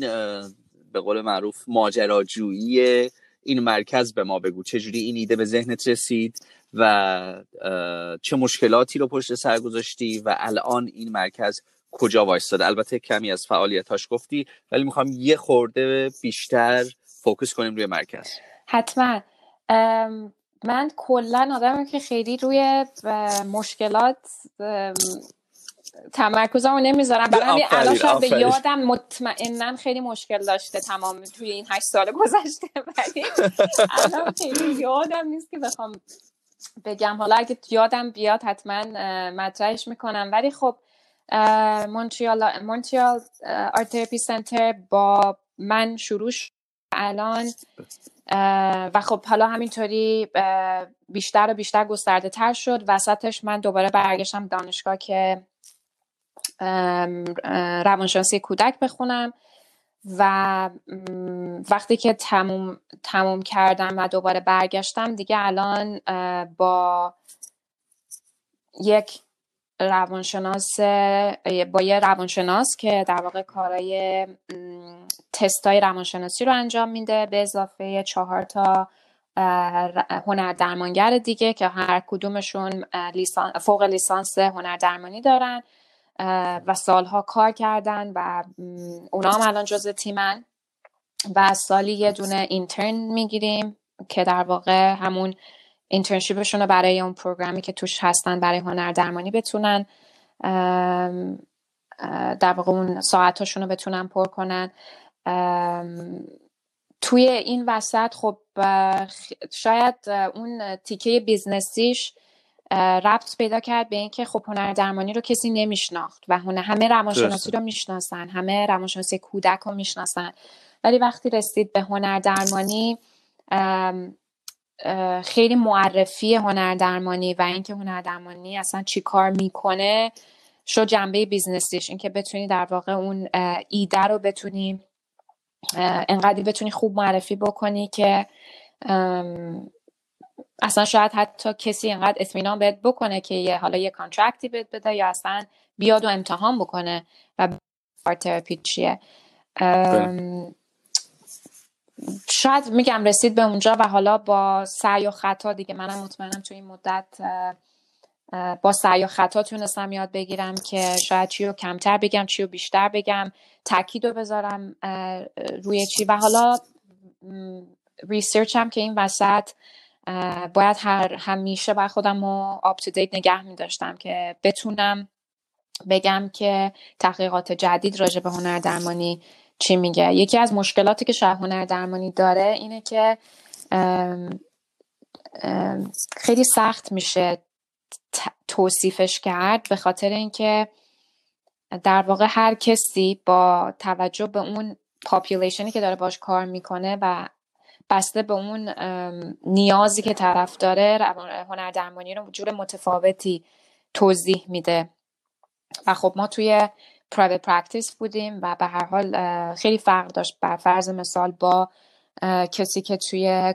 به قول معروف ماجراجویی این مرکز به ما بگو. چجوری این ایده به ذهنت رسید و چه مشکلاتی رو پشت سر گذاشتی و الان این مرکز کجا وایستاده؟ البته کمی از فعالیتاش گفتی ولی می‌خوام یه خورده بیشتر فوکس کنیم روی مرکز. حتما. من کلا آدمم که خیلی روی مشکلات تمرکزمو نمی‌ذارم. برای همین الان شاید به یادم مطمئنا خیلی مشکل داشته تمام توی این هشت سال گذشته. ولی الان خیلی یادم نیست که بخوام بگم. حالا اگه یادم بیاد حتما مطرحش می‌کنم. ولی خب مونتریال مونتریال آرت سنتر با من شروع الان و خب حالا همینطوری بیشتر و بیشتر گسترده تر شد. وسطش من دوباره برگشتم دانشگاه که روانشناسی کودک بخونم و وقتی که تموم, تموم کردم و دوباره برگشتم دیگه الان با یک روانشناس با یه روانشناس که در واقع کارای تستای روانشناسی رو انجام میده به اضافه چهار تا هنر درمانگر دیگه که هر کدومشون فوق لیسانس هنر درمانی دارن. و سالها کار کردن و اونا هم الان جز تیمن. و سالی یه دونه اینترن می‌گیریم که در واقع همون اینترنشیپشون رو برای اون پروگرامی که توش هستن برای هنر درمانی بتونن در واقع اون ساعتاشون رو بتونن پر کنن. توی این وسط خب شاید اون تیکه business یش ربط پیدا کرد به اینکه خب هنر درمانی رو کسی نمیشناخت و هنر همه روانشناسی رو می‌شناسن همه روانشناسی کودک رو می‌شناسن. ولی وقتی رسید به هنر درمانی خیلی معرفی هنر درمانی و اینکه هنر درمانی اصلا چی کار می‌کنه شو جنبه business یش. اینکه بتونی در واقع اون ایده رو بتونی انقدری بتونی خوب معرفی بکنی که اصلا شاید حتی کسی انقدر اطمینان بهت بکنه که یه حالا یه contract ی بهت بده یا اصلا بیاد و امتحان بکنه art therapy چیه بله. شاید میگم رسید به اونجا و حالا با سعی و خطا دیگه منم مطمئنم تو این مدت با سعی و خطا تونستم یاد بگیرم که شاید چی رو کمتر بگم چی رو بیشتر بگم تاکید رو بذارم روی چی و حالا research هم که این وسط باید هر همیشه بر خودم رو up نگه می داشتم که بتونم بگم که تحقیقات جدید راجع به هنر درمانی چی میگه. یکی از مشکلاتی که شاید هنر درمانی داره اینه که خیلی سخت میشه توصیفش کرد به خاطر اینکه در واقع هر کسی با توجه به اون population ی که داره باش کار می‌کنه و بسته به اون نیازی که طرف داره هنر درمانی رو جور متفاوتی توضیح میده. و خب ما توی private practice بودیم و به هر حال خیلی فرق داشت. بر فرض مثال با کسی که توی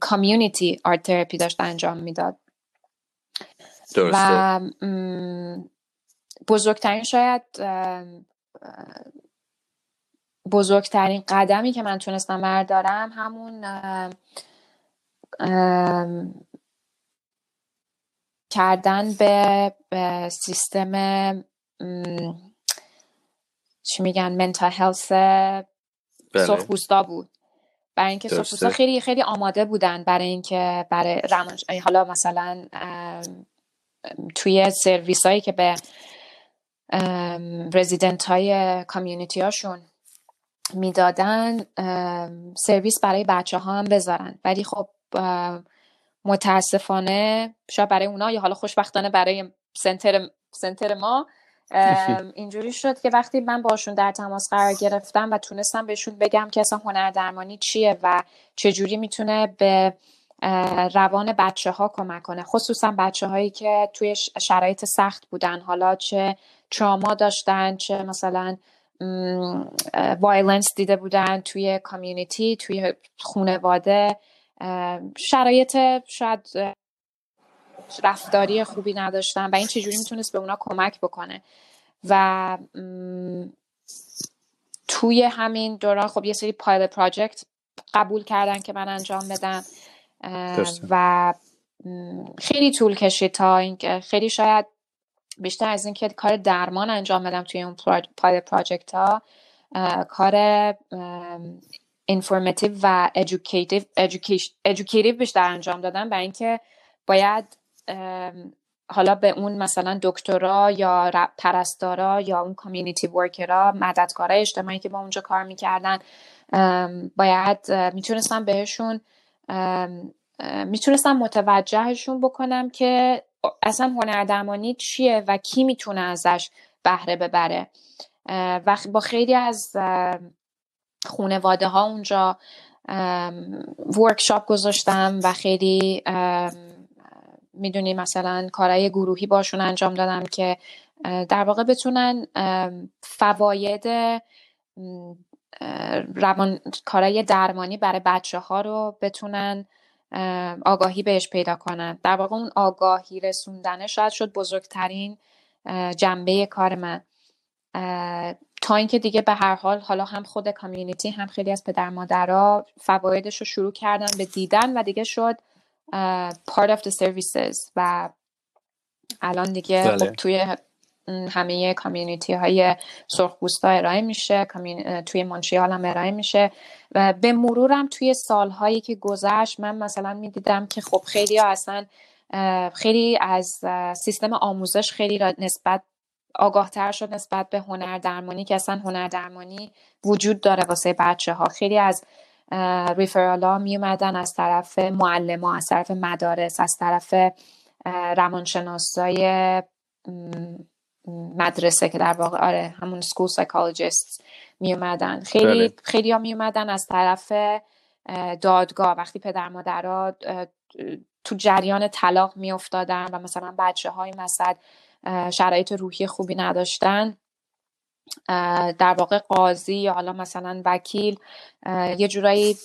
community art therapy داشت انجام می‌داد. و بزرگترین شاید بزرگترین قدمی که من تونستم بردارم همون کردن به, سیستم چی میگن منتال هلس بله. بود برای اینکه سرخپوستا خیلی خیلی آماده بودن برای اینکه برای رمانش حالا مثلا توی سرویس هایی که به رزیدنت های کامیونیتی هاشون می‌دادن سرویس برای بچه ها هم بذارن. ولی خب متاسفانه شاید برای اونا یا حالا خوشبختانه برای سنتر, سنتر ما اینجوری شد که وقتی من باشون در تماس قرار گرفتم و تونستم بهشون بگم که اصلا هنر درمانی چیه و چجوری می‌تونه به روان بچه ها کمک کنه. خصوصا بچه هایی که توی شرایط سخت بودن. حالا چه تراما داشتن چه مثلا violence دیده بودن توی community توی خونواده. شرایط شاید رفتاری خوبی نداشتن و این چجوری می‌تونست به اونا کمک بکنه. و توی همین دوران خب یه سری pilot project قبول کردن که من انجام بدم. و خیلی طول کشید تا اینکه خیلی شاید بیشتر از اینکه کار درمان انجام بدم توی اون pilot project ها کار informative و educative بیشتر انجام دادم برای اینکه باید حالا به اون مثلا دکترا یا پرستارا یا اون community worker ا مددکارای اجتماعی که با اونجا کار می‌کردن باید می‌تونستم بهشون می‌تونستم متوجهشون بکنم که اصلا هنردرمانی چیه و کی می‌تونه ازش بهره ببره؟ و با خیلی از خونواده ها اونجا ورکشاپ گذاشتم و خیلی می‌دونی مثلا کارهای گروهی باشون انجام دادم که در واقع بتونن فواید روان کارهای درمانی برای بچه ها رو بتونن آگاهی بهش پیدا کنن در واقع اون آگاهی رسوندنه شاید شد بزرگترین جنبه کار من تا اینکه دیگه به هر حال حالا هم خود کامیونیتی هم خیلی از پدر مادرها فوایدش رو شروع کردن به دیدن و دیگه شد part of the services و الان دیگه خب بله. توی همه کامیونیتی های سرخپوستا ارائه میشه توی مونتریال هم ارائه میشه و به مرورم توی سالهایی که گذشت من مثلا می‌دیدم که خب خیلی ها اصلا خیلی از سیستم آموزش خیلی نسبت آگاهتر شد نسبت به هنر درمانی که اصلا هنر درمانی وجود داره واسه بچه ها خیلی از ریفرال ها می اومدن از طرف معلم ها از طرف مدارس از طرف روانشناسای مدرسه که در واقع آره همون school psychologist می اومدن خیلی بله. خیلی ها می اومدن از طرف دادگاه. وقتی پدر مادرها تو جریان طلاق می افتادن و مثلا بچه های مثلا شرایط روحی خوبی نداشتن در واقع قاضی یا حالا مثلا وکیل یه جورایی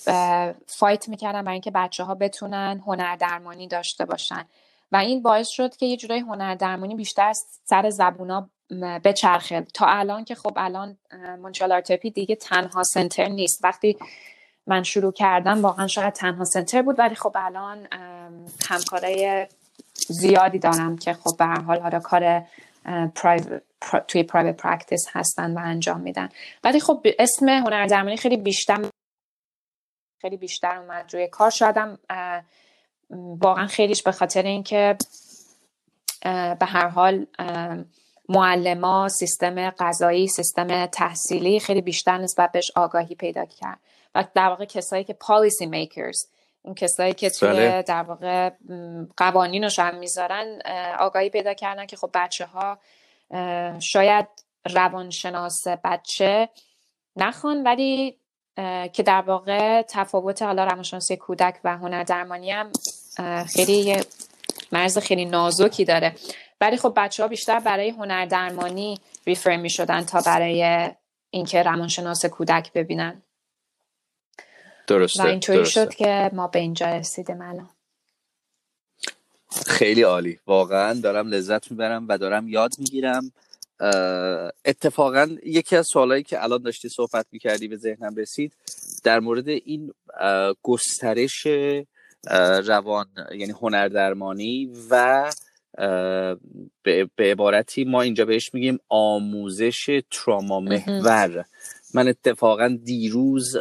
fight می‌کردن برای اینکه بچه ها بتونن هنردرمانی داشته باشن. و این باعث شد که یه جورایی هنردرمانی بیشتر سر زبونا بچرخه. تا الان که خب الان مونترال art therapy دیگه تنها center نیست. وقتی من شروع کردم واقعا شاید تنها center بود ولی خب الان همکارای زیادی دارم که خب به هر حال حالا کار توی private practice هستن و انجام میدن. ولی خب اسم هنر درمانی خیلی بیشتر خیلی بیشتر اومد روی کار. شدم واقعا خیلیش به خاطر اینکه به هر حال معلما سیستم غذایی سیستم تحصیلی خیلی بیشتر نسبت بهش آگاهی پیدا کرد و در واقع کسایی که پالیسی میکرز اون کسایی که توی بله. در واقع قوانینش هم می‌ذارن آگاهی پیدا کردن که خب بچه ها شاید روانشناس بچه نخوان ولی که در واقع تفاوت حالا روانشناسی کودک و هنر درمانی هم خیلی مرز خیلی نازکی داره. ولی خب بچه ها بیشتر برای هنر درمانی ریفر می شدن تا برای اینکه روانشناس کودک ببینن. درسته و اینطوری شد که ما به اینجا رسیدیم الان. خیلی عالی. واقعا دارم لذت می‌برم و دارم یاد می‌گیرم. اتفاقا یکی از سوالایی که الان داشتی صحبت می‌کردی به ذهنم رسید در مورد این گسترش روان یعنی هنردرمانی و به عبارتی ما اینجا بهش میگیم آموزش تراما محور. من اتفاقا دیروز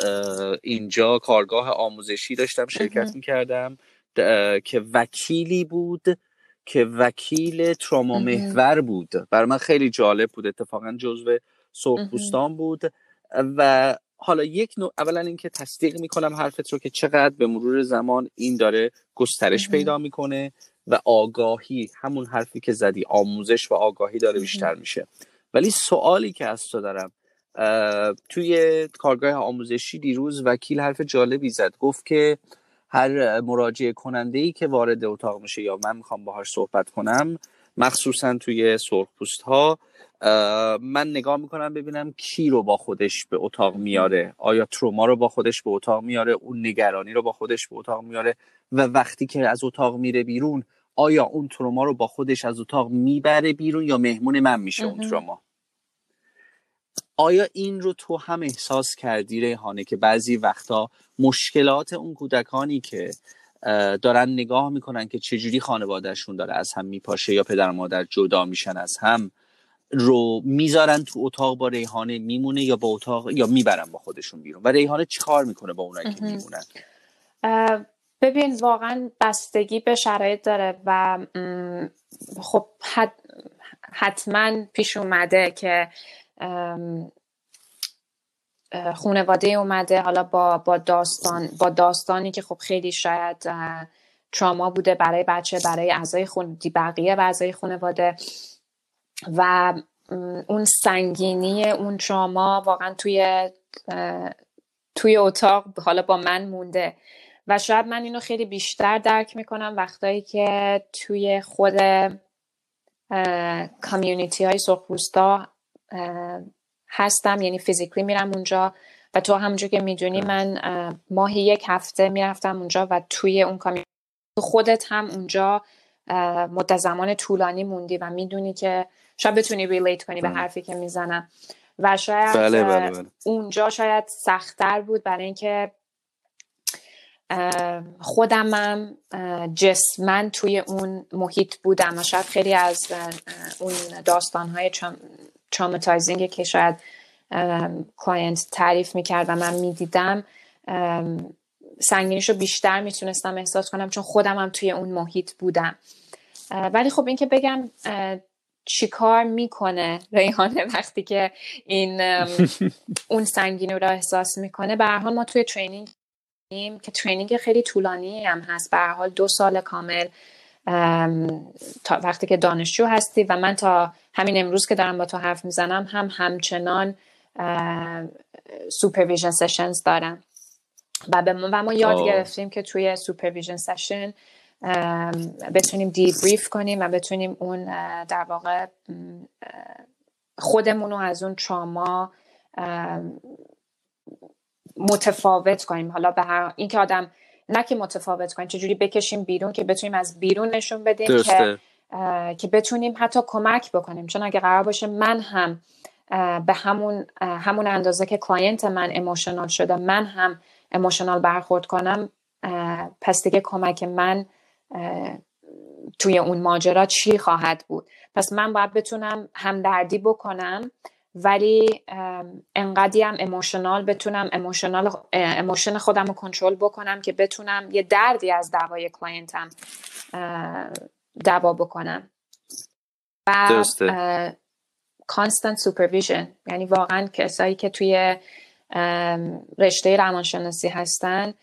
اینجا کارگاه آموزشی داشتم شرکت می‌کردم که وکیلی بود که وکیل تراما محور بود. برای من خیلی جالب بود. اتفاقا جزو سرخپوستان بود. و حالا یک نوع اولا اینکه تصدیق می‌کنم حرفت رو که چقدر به مرور زمان این داره گسترش پیدا می‌کنه و آگاهی همون حرفی که زدی آموزش و آگاهی داره بیشتر میشه. ولی سوالی که از تو دارم توی کارگاه آموزشی دیروز وکیل حرف جالبی زد. گفت که هر مراجعه کننده ای که وارد اتاق میشه یا من می‌خوام باهاش صحبت کنم مخصوصا توی سرخپوست ها من نگاه می‌کنم ببینم کی رو با خودش به اتاق میاره. آیا تروما رو با خودش به اتاق میاره؟ اون نگرانی رو با خودش به اتاق میاره؟ و وقتی که از اتاق میره بیرون آیا اون تروما رو با خودش از اتاق می‌بره بیرون یا مهمون من میشه اون تروما؟ آیا این رو تو هم احساس کردی ریحانه که بعضی وقتا مشکلات اون کودکانی که دارن نگاه می‌کنن که چجوری خانوادهشون داره از هم میپاشه یا پدر و مادر جدا میشن از هم رو می‌ذارن تو اتاق با ریحانه میمونه یا با اتاق یا می‌برن با خودشون بیرون؟ و ریحانه چیکار می‌کنه با اونایی که میمونن؟ ببین واقعا بستگی به شرایط داره و خب حتما پیش اومده که خانواده اومده حالا با, با داستان با داستانی که خب خیلی شاید تراما بوده برای بچه برای اعضای خون بقیه و اعضای خانواده. و اون سنگینی اون تراما واقعا توی توی اتاق حالا با من مونده. و شاید من اینو خیلی بیشتر درک می‌کنم وقتایی که توی خود کامیونیتی های سرخپوستا هستم یعنی فیزیکلی میرم اونجا و تو همونجور که می‌دونی من ماهی یک هفته می‌رفتم اونجا و توی اون کامیونیتی خودت هم اونجا مدت زمان طولانی موندی و می‌دونی که شاید بتونی ریلیت کنی به بله. حرفی که می‌زنم و شاید بله بله بله. اونجا شاید سختتر بود برای اینکه خودمم جسمن توی اون محیط بودم و شاید خیلی از اون داستانهای traumatizing که شاید client تعریف می‌کرد و من می‌دیدم. سنگینیش رو بیشتر می‌تونستم احساس کنم چون خودم هم توی اون محیط بودم. ولی خب اینکه بگم چیکار می‌کنه ریحانه وقتی که این اون سنگینی رو احساس می‌کنه به حال ما توی training که training خیلی طولانی هم هست. به حال دو سال کامل تا وقتی که دانشجو هستی و من تا همین امروز که دارم با تو حرف می‌زنم هم همچنان supervision sessions دارم. و, ما, و ما یاد گرفتیم که توی supervision session بتونیم debrief کنیم و بتونیم اون در واقع خودمون رو از اون تراما متفاوت کنیم. حالا به هر اینکه آدم نه که متفاوت کنیم چجوری بکشیم بیرون که بتونیم از بیرون نشون بدیم که که بتونیم حتی کمک بکنیم. چون اگه قرار باشه من هم به همون همون اندازه که client من emotional شده من هم emotional برخورد کنم پس دیگه کمک من توی اون ماجرا چی خواهد بود؟ پس من باید بتونم همدردی بکنم ولی انقدی هم emotional بتونم emotional emotion خودم رو کنترل بکنم که بتونم یه دردی از دردای client م دوا بکنم. و constant supervision یعنی واقعا کسایی که توی رشته روانشناسی هستن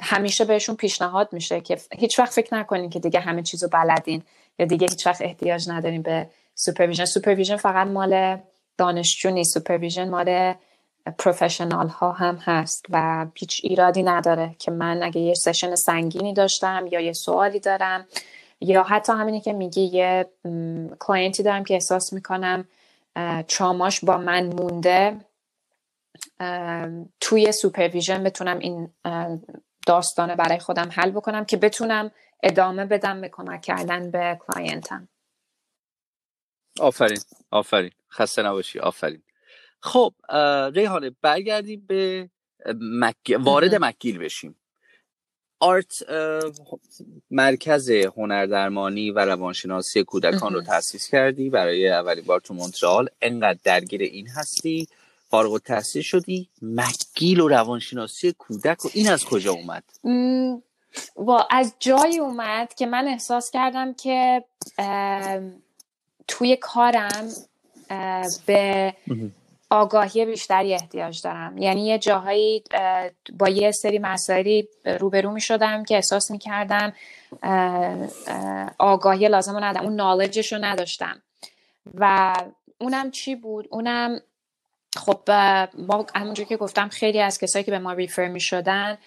همیشه بهشون پیشنهاد میشه که هیچ وقت فکر نکنین که دیگه همه چیزو بلدین یا دیگه هیچ وقت احتیاج ندارین به supervision supervision فقط مال دانشجو نیست. supervision مال professional ها هم هست و هیچ ایرادی نداره که من اگه یه session سنگینی داشتم یا یه سوالی دارم یا حتی همینی که میگی یه client ی دارم که احساس می‌کنم تراماش با من مونده توی supervision بتونم این داستانه برای خودم حل بکنم که بتونم ادامه بدم به کمک کردن به client م. آفرین آفرین. خسته نباشی آفرین. خب ریحانه برگردیم به وارد مکگیل بشیم. art مرکز هنردرمانی و روانشناسی کودکان رو تاسیس کردی. برای اولین بار تو مونترال. انقدر درگیر این هستی. فارغ و تحصیل شدی. مکگیل و روانشناسی کودک و این از کجا اومد؟ و از جایی اومد که من احساس کردم که توی کارم به آگاهی بیشتری احتیاج دارم. یعنی یه جاهایی با یه سری مسائلی روبرو می شدم که احساس می کردم آگاهی لازم رو ندارم اون نالجش رو نداشتم. و اونم چی بود؟ اونم خب ما همونجور که گفتم خیلی از کسایی که به ما ریفر می شدن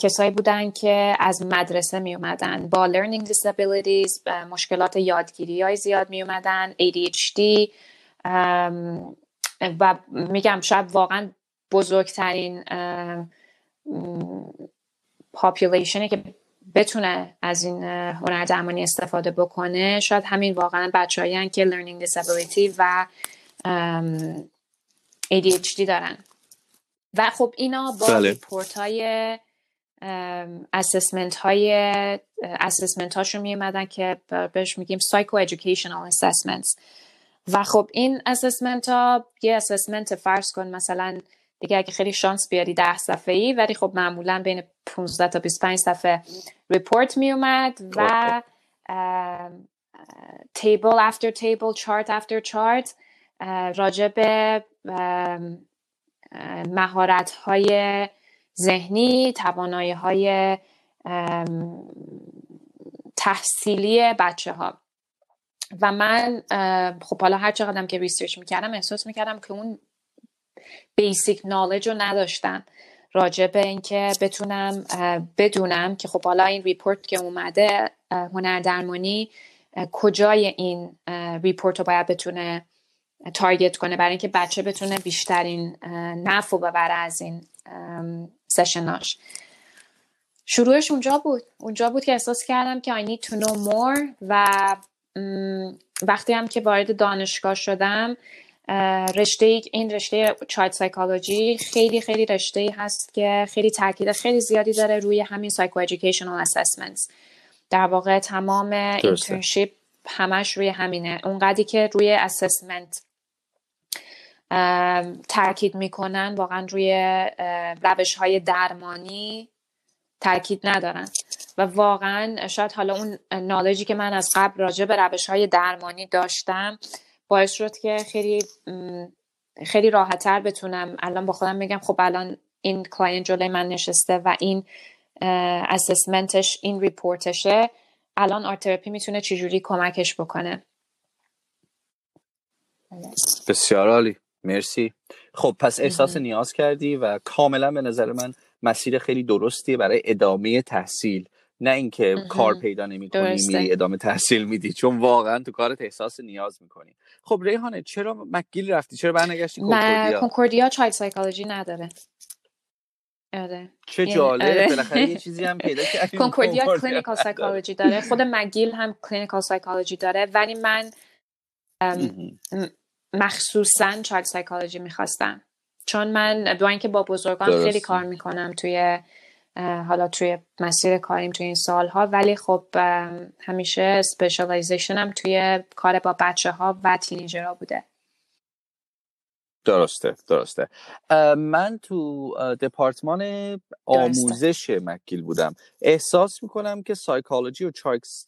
کسایی بودن که از مدرسه می اومدن با learning disabilities مشکلات یادگیری های زیاد می اومدن ADHD و میگم شاید واقعا بزرگترین پاپولیشنی که بتونه از این هنر درمانی استفاده بکنه شاید همین واقعا بچه که learning disability و ADHD دارن و خب اینا با بله. report های assessment های assessment هاشون می اومدن که بهش میگیم psychoeducational assessments و خب این assessment ها یه assessment فرض کن مثلا دیگه اگه خیلی شانس بیاری ده صفحه ای ولی خب معمولا بین 15 تا 25 صفحه report می اومد و table after table chart after chart راجع به مهارت های ذهنی توانایی های تحصیلی بچه ها و من خب حالا هر چقدرم که research می‌کردم احساس می‌کردم که اون basic knowledge رو نداشتم راجع به اینکه بتونم بدونم که خب حالا این report که اومده هنر درمانی کجای این report رو باید بتونه target کنه برای اینکه بچه بتونه بیشترین نفع ببره از این session اش شروعش اونجا بود. اونجا بود که احساس کردم که I need to know more و وقتی هم که وارد دانشگاه شدم رشته این رشته child psychology خیلی خیلی رشته ای هست که خیلی تاکید خیلی زیادی داره روی همین psychoeducational assessments در واقع تمام internship همش روی همینه. اونقدری که روی assessment تاکید می‌کنن واقعا روی روش های درمانی تاکید ندارن. و واقعا شاید حالا اون knowledge ی که من از قبل راجع به روش های درمانی داشتم باعث شد که خیلی خیلی راحتتر بتونم الان با خودم بگم خب الان این client جلوی من نشسته و این assessment ش این report شه الان art therapy می‌تونه چجوری کمکش بکنه. بسیار عالی. مرسی. خب پس احساس نیاز کردی و کاملا به نظر من مسیر خیلی درستیه برای ادامه تحصیل. نه اینکه کار پیدا نمی‌کنی میری ادامه تحصیل میدی چون واقعا تو کارت احساس نیاز می‌کنی. خب ریحانه چرا مکگیل رفتی؟ چرا برنگشتی کنکوردیا؟ کنکوردیا child psychology نداره. آره. چه جالب آره. بالاخره یه چیزی هم پیدا کردی کنکوردیا کلینیکال سایکولوژی داره. خود مکگیل هم clinical psychology داره. ولی من مخصوصا child psychology می‌خواستم. چون من با اینکه با بزرگان خیلی کار می‌کنم توی حالا توی مسیر کاریم توی این سالها. ولی خب همیشه هم توی کار با بچه ها و teenager ها بوده. درسته درسته. من تو دپارتمان آموزش مکیل بودم. احساس می‌کنم که سایکولوژی و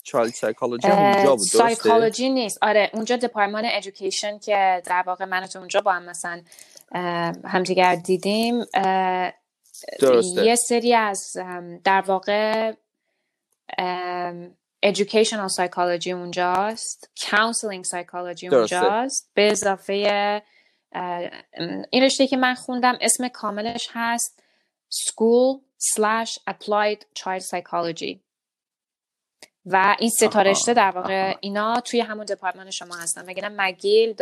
چایلد سایکولوژی هم اونجا بود. سایکولوژی نیست. آره اونجا دپارتمان ادویکیشن که در واقع من تو اونجا با هم مثلا همدیگر دیدیم. درسته. یه سری از در واقع educational psychology اونجاست counseling psychology اونجاست به اضافه این رشته که من خوندم اسم کاملش هست school slash applied child psychology. و این سه تا رشته در واقع اینا توی همون دپارتمان شما هستن. وگرنه مکگیل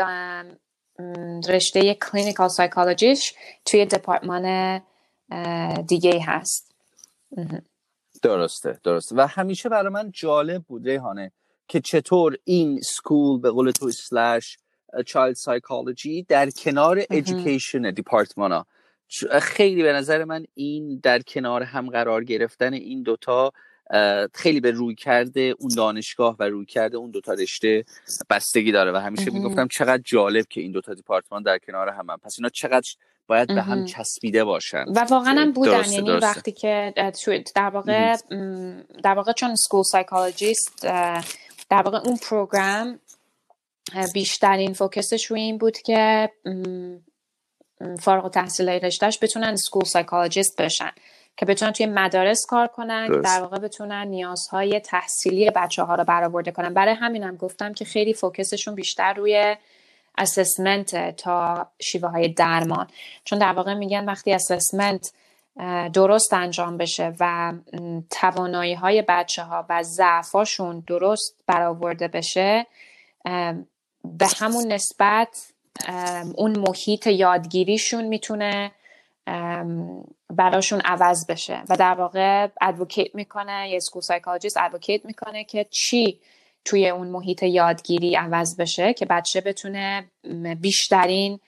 رشته clinical psychology ش توی دپارتمان دیگه هست. درسته درسته. و همیشه برای من جالب بود ریحانه که چطور این school به قول تو slash child psychology در کنار education department ها. خیلی به نظر من این در کنار هم قرار گرفتن این دوتا خیلی به رویکرد اون دانشگاه و رویکرد اون دوتا رشته بستگی داره. و همیشه می‌گفتم چقدر جالب که این دوتا دیپارتمان در کنار هم, هم. پس اینا چقدر باید به هم چسبیده باشن. و واقعا هم بودن یعنی وقتی که در واقع در واقع چون school psychologist در واقع اون program بیشترین focus ش روی این بود که فارغ تحصیل رشته‌ش بتونن school psychologist بشن. که بتونن توی مدارس کار کنن در واقع بتونن نیازهای تحصیلی بچه ها رو برآورده کنن. برای همینم گفتم که خیلی focus شون بیشتر روی assessment تا شیوه های درمان. چون در واقع میگن وقتی assessment درست انجام بشه و توانایی های بچه ها و ضعفاشون درست برآورده بشه به همون نسبت اون محیط یادگیریشون می‌تونه براشون عوض بشه. و در واقع advocate می‌کنه یه school psychologist advocate می‌کنه که چی توی اون محیط یادگیری عوض بشه که بچه بتونه بیشترین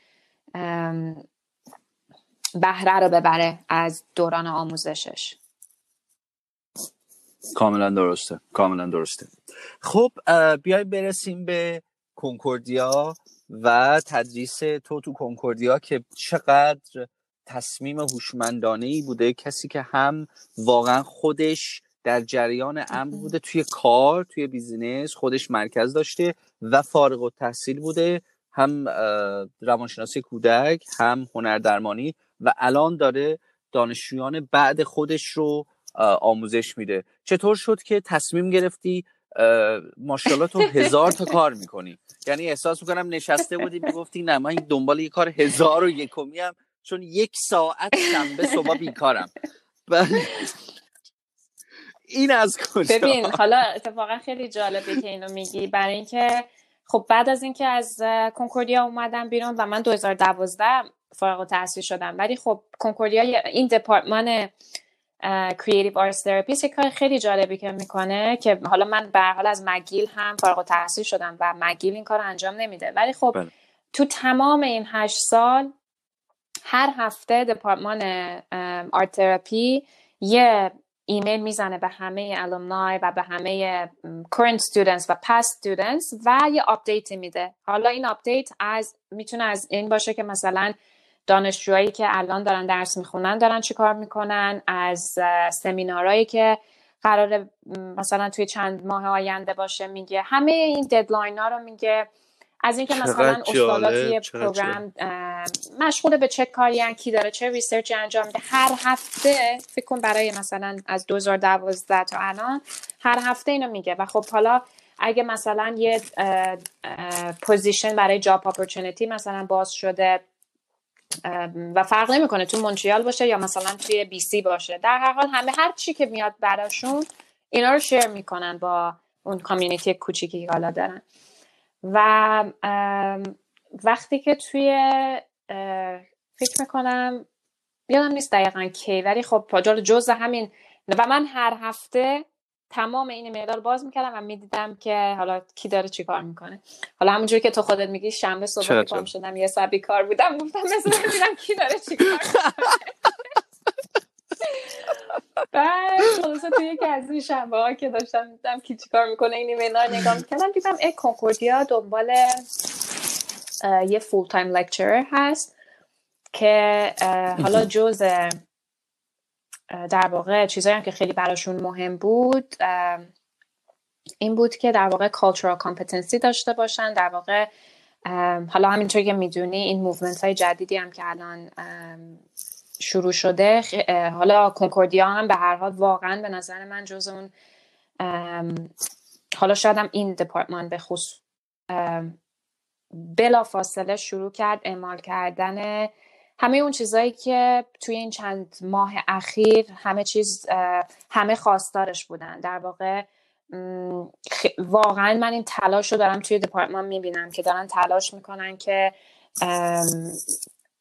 بهره رو ببره از دوران آموزشش. کاملا درسته کاملا درسته. خب بیایم برسیم به کنکوردیا و تدریس تو تو کنکوردیا که چقدر تصمیم هوشمندانه ای بوده. کسی که هم واقعا خودش در جریان امر بوده توی کار توی بیزینس خودش مرکز داشته و فارغ و تحصیل بوده. هم روانشناسی کودک هم هنردرمانی و الان داره دانشجویان بعد خودش رو آموزش میده. چطور شد که تصمیم گرفتی ماشاءالله تو هزار تا کار می‌کنی؟ یعنی احساس می‌کنم نشسته بودی می‌گفتی نه من دنبال یه کار هزار و یکمی هم چون یک ساعت شنبه صبح بیکارم. این از کجا؟ ببین حالا اتفاقا خیلی جالبه که اینو میگی. برای اینکه خب بعد از اینکه از کنکوردیا اومدم بیرون و من 2012 فارغ التحصیل شدم. ولی خب کنکوردیا این department creative arts therapies یک کار خیلی جالبی که می‌کنه که حالا من به هر حال از McGill هم فارغ التحصیل شدم و McGill این کار انجام نمیده. ولی خب بله. تو تمام این هشت سال هر هفته دپارتمان art therapy یه ایمیل می‌زنه به همه alumni و به همه current students و past students و یه update میده. حالا این update از می‌تونه از این باشه که مثلا دانشجوهایی که الان دارن درس می‌خونن دارن چیکار می‌کنن از سمینارهایی که قرار مثلا توی چند ماه آینده باشه میگه. همه این deadline ها رو میگه. از اینکه مثلا استادا توی program مشغول به چه کاری کی داره چه research ی انجام میده. هر هفته فکر کن برای مثلا از 2012 تا الان هر هفته اینو میگه. و خب حالا اگه مثلا یه position برای job opportunity مثلا باز شده و فرق نمی‌کنه تو مونتریال باشه یا مثلا توی BC باشه. در هر حال همه هر چی که میاد براشون اینا رو share می‌کنن با اون community کوچیکی که حالا دارن. و وقتی که توی فکر می‌کنم یادم نیست دقیقا کی ولی خب پاجال جز همین و من هر هفته تمام این ایمیل رو باز می‌کردم و می‌دیدم که حالا کی داره چی کار می‌کنه. حالا همونجوری که تو خودت میگی شنبه صبح پام شدم یه سبی کار بودم گفتم مثلا ببینم کی داره چی کار بعد خلاصه توی یکی از این شنبه ها که داشتم دیدم کی چیکار می‌کنه این ایمیل ها نگاه می‌کردم دیدم ای کنکوردیا دنبال یه full-time lecturer هست که حالا جز در واقع چیزایی هم که خیلی براشون مهم بود این بود که در واقع cultural competency داشته باشن در واقع حالا همینطور که می‌دونی این movement های جدیدی هم که الان شروع شده. حالا کنکوردیا هم به هر حال واقعا به نظر من جز اون حالا شاید هم این دپارتمان به خصوص بلا فاصله شروع کرد اعمال کردن همه اون چیزایی که توی این چند ماه اخیر همه چیز همه خواستارش بودن. در واقع واقعا من این تلاش رو دارم توی دپارتمان می‌بینم که دارن تلاش می‌کنن که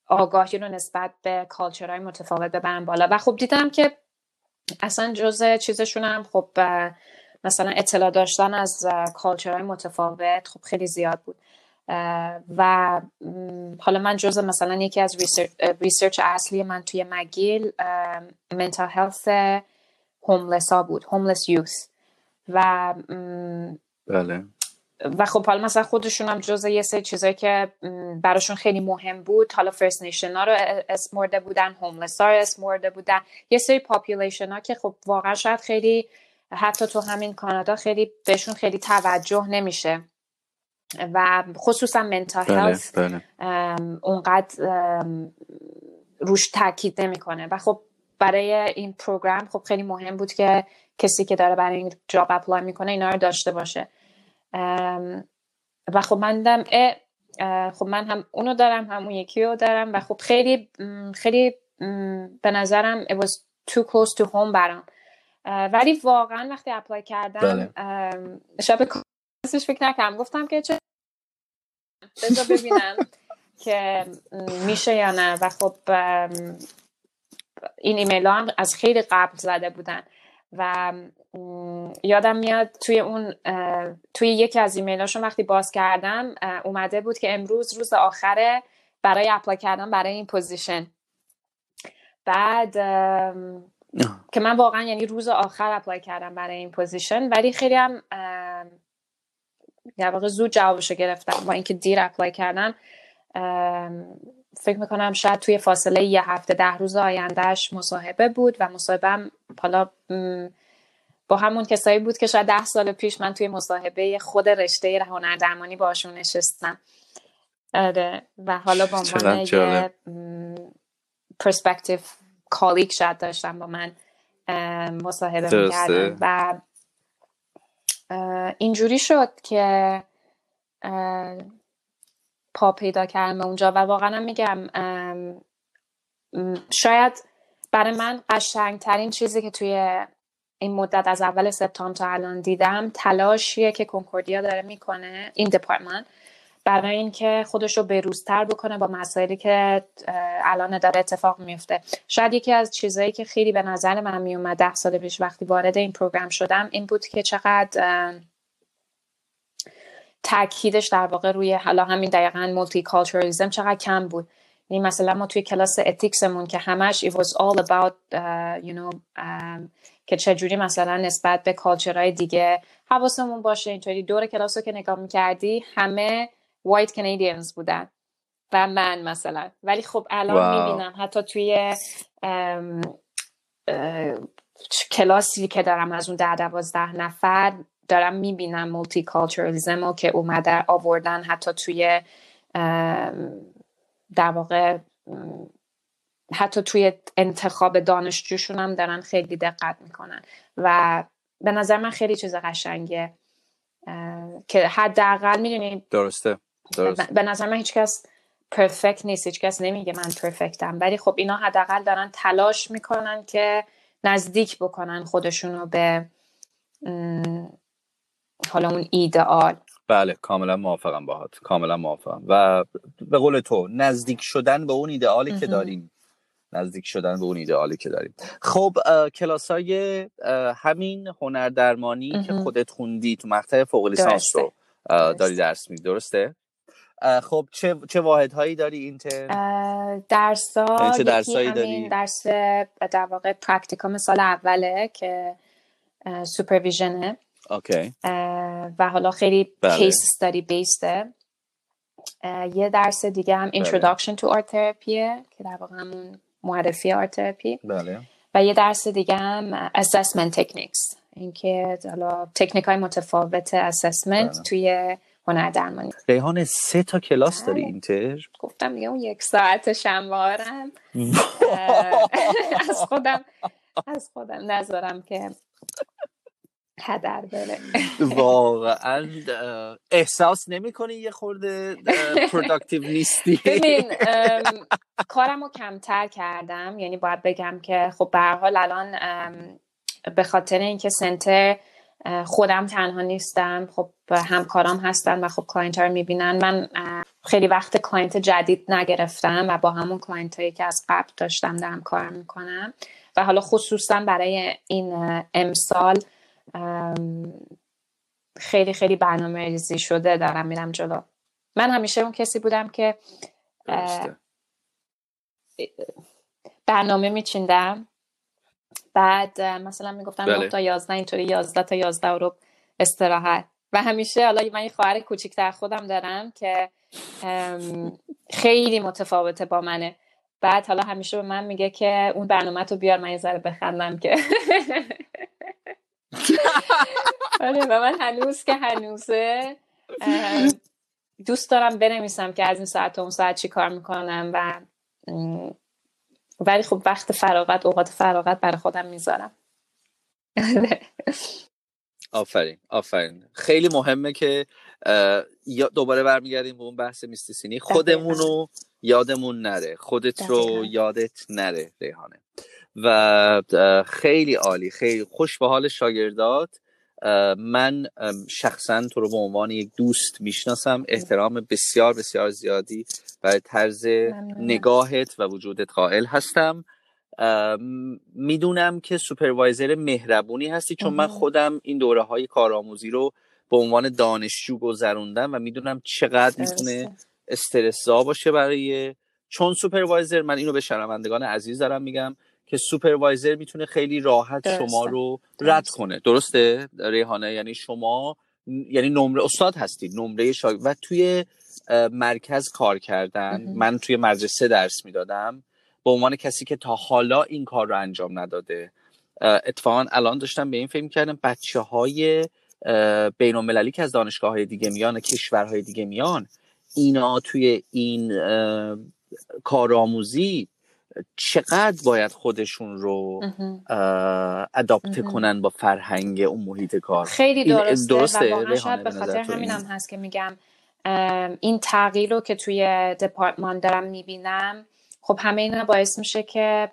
آگاهی رو نسبت به کالچرهای متفاوت ببرن بالا. و خب دیدم که اصلا جز چیزشون هم خب مثلا اطلاع داشتن از culture های متفاوت خب خیلی زیاد بود. و حالا من جز مثلا یکی از research اصلی من توی McGill mental health homeless ها بود homeless youth و بله. و خب حالا مثلا خودشون هم جز یه سری چیزایی که براشون خیلی مهم بود. حالا First Nation ها رو اسم برده بودن homeless ها رو اسم برده بودن. یه سری population ها که خب واقعا شاید خیلی حتی تو همین کانادا خیلی بهشون خیلی توجه نمیشه. و خصوصا mental بله، بله. اونقدر روش تاکید نمی‌کنه. و خب برای این program خب خیلی مهم بود که کسی که داره برای این job apply می‌کنه اینا رو داشته باشه. و خب من دم خب من هم اونو دارم هم اون یکی رو دارم و خب خیلی خیلی به نظرم it was too close to home برام. ولی واقعا وقتی اپلای کردم بله. شب فکر نکردم. گفتم که چه بذار ببینم که میشه یا نه. و خب این ایمیل ها هم از خیلی قبل زده بودن. و یادم میاد توی اون توی یکی از ایمیل هاشون وقتی باز کردم اومده بود که امروز روز آخره برای apply کردم برای این position. بعد که من واقعا یعنی روز آخر apply کردم برای این position ولی خیلی هم در واقع زود جوابشو گرفتم با اینکه دیر apply کردم. فکر می‌کنم شاید توی فاصله یه هفته ده روز آینده‌ش مصاحبه بود و مصاحبه حالا با همون کسایی بود که شاید ده سال پیش من توی مصاحبه خود رشته هنر درمانی باشون نشستم. آره و حالا با عنوان یه پرسپکتیو کالیک شاید داشتم با من مصاحبه می‌کردم و اینجوری شد که پا پیدا کردم اونجا و واقعا میگم شاید برای من قشنگترین چیزی که توی این مدت از اول سپتامبر تا الان دیدم تلاشیه که کنکوردیا داره می‌کنه این دپارتمان برای اینکه خودش رو بروزتر بکنه با مسائلی که الان داره اتفاق میفته شاید یکی از چیزهایی که خیلی به نظر من میومد ده سال پیش وقتی وارد این program شدم این بود که چقدر تاکیدش در واقع روی حالا همین دقیقا multiculturalism چقدر کم بود. یعنی مثلا ما توی کلاس ethics مون که همش it was all about uh, you know um, که چجوری مثلا نسبت به culture های دیگه حواسمون باشه اینطوری. دور کلاس رو که نگاه می‌کردی همه white Canadians بودن. و من مثلا. ولی خب الان می‌بینم حتی توی کلاسی که دارم از اون ده دوازده نفر دارم می‌بینم multiculturalism که اومده آوردن حتی توی در واقع حتی توی انتخاب دانشجوشون هم دارن خیلی دقت می‌کنن و به نظر من خیلی چیز قشنگه که حداقل می‌دونی درسته درست. به نظر من هیچکس پرفکت نیست هیچکس نمیگه من پرفکتم ولی خب اینا حداقل دارن تلاش می‌کنن که نزدیک بکنن خودشونو به حالا اون ایدئال. بله کاملا موافقم باهات. کاملا موافقم. و به قول تو نزدیک شدن به اون ایدئالی که داریم. نزدیک شدن به اون ایدئالی که داریم. خب کلاس های همین هنر درمانی که خودت خوندی تو مقطع فوق لیسانس رو داری درس میدی درسته؟ خب چه چه واحدهایی داری اینترن درس یعنی چه درسایی داری؟ درس در واقع پرکتیکوم سال اوله که سوپرویژنه. اوکی و حالا خیلی بله. کیس استادی بیسته یه درس دیگه هم بله. Introduction to Art Therapy که در واقع همون معرفی آرت تراپی بله. و یه درس دیگه هم Assessment Techniques اینکه حالا تکنیک های متفاوت اسسمنت بله. توی هنر درمانی ریحان سه تا کلاس داری بله. اینتر گفتم دیگه اون یک ساعت شنوارم از خودم از خودم نذارم که هدر بره واقعا احساس نمی کنی یه خورده پروداکتیو نیستی؟ ببین کارم رو کمتر کردم. یعنی باید بگم که خب به حال الان به خاطر اینکه سنتر خودم تنها نیستم خب همکارام هستن و خب کلاینت ها رو می‌بینن. من خیلی وقت کلاینت جدید نگرفتم و با همون کلاینت هایی که از قبل داشتم دارم کار می‌کنم. و حالا خصوصا برای این امسال خیلی خیلی برنامه ریزی شده دارم میرم جلو. من همیشه اون کسی بودم که برنامه میچیندم. بعد مثلا می‌گفتم بله. تا 11 اینطوری 11 تا 11 رو استراحت. و همیشه حالا من یه خواهر کوچیکتر خودم دارم که خیلی متفاوته با منه. بعد حالا همیشه به من میگه که اون برنامه تو بیار من یه ذره بخندم که. آره و من هنوز که هنوزه دوست دارم بنویسم که از این ساعت تا اون ساعت چی کار می‌کنم و ولی خب وقت فراغت اوقات فراغت برای خودم می‌ذارم. آفرین آفرین. خیلی مهمه که دوباره برمیگردیم به اون بحث میستیسینی خودمونو یادمون نره. خودت رو یادت نره ریحانه. و خیلی عالی خیلی خوش به حال شاگردات. من شخصا تو رو به عنوان یک دوست می‌شناسم. احترام بسیار بسیار زیادی برای طرز نگاهت و وجودت قائل هستم. می‌دونم که سوپروایزر مهربونی هستی چون من خودم این دوره های کارآموزی رو به عنوان دانشجو گذروندم و می‌دونم چقدر می‌تونه استرسا باشه برای چون supervisor من اینو به شنوندگان عزیز دارم میگم. که supervisor می‌تونه خیلی راحت شما رو رد کنه. درسته ریحانه؟ یعنی شما یعنی نمره استاد هستید نمره شاگ... و توی مرکز کار کردن من توی مدرسه درس می‌دادم به عنوان کسی که تا حالا این کار رو انجام نداده. اتفاقا الان داشتم به این فکر کردم بچه های بین المللی که از دانشگاه های دیگه میان کشورهای دیگه میان اینا توی این کارآموزی چقدر باید خودشون رو اداپت کنن با فرهنگ اون محیط کار؟ خیلی درسته, درسته و شاید به خاطر همین هم هست که میگم این تغییر رو که توی دپارتمان دارم می‌بینم خب همه اینا باعث میشه که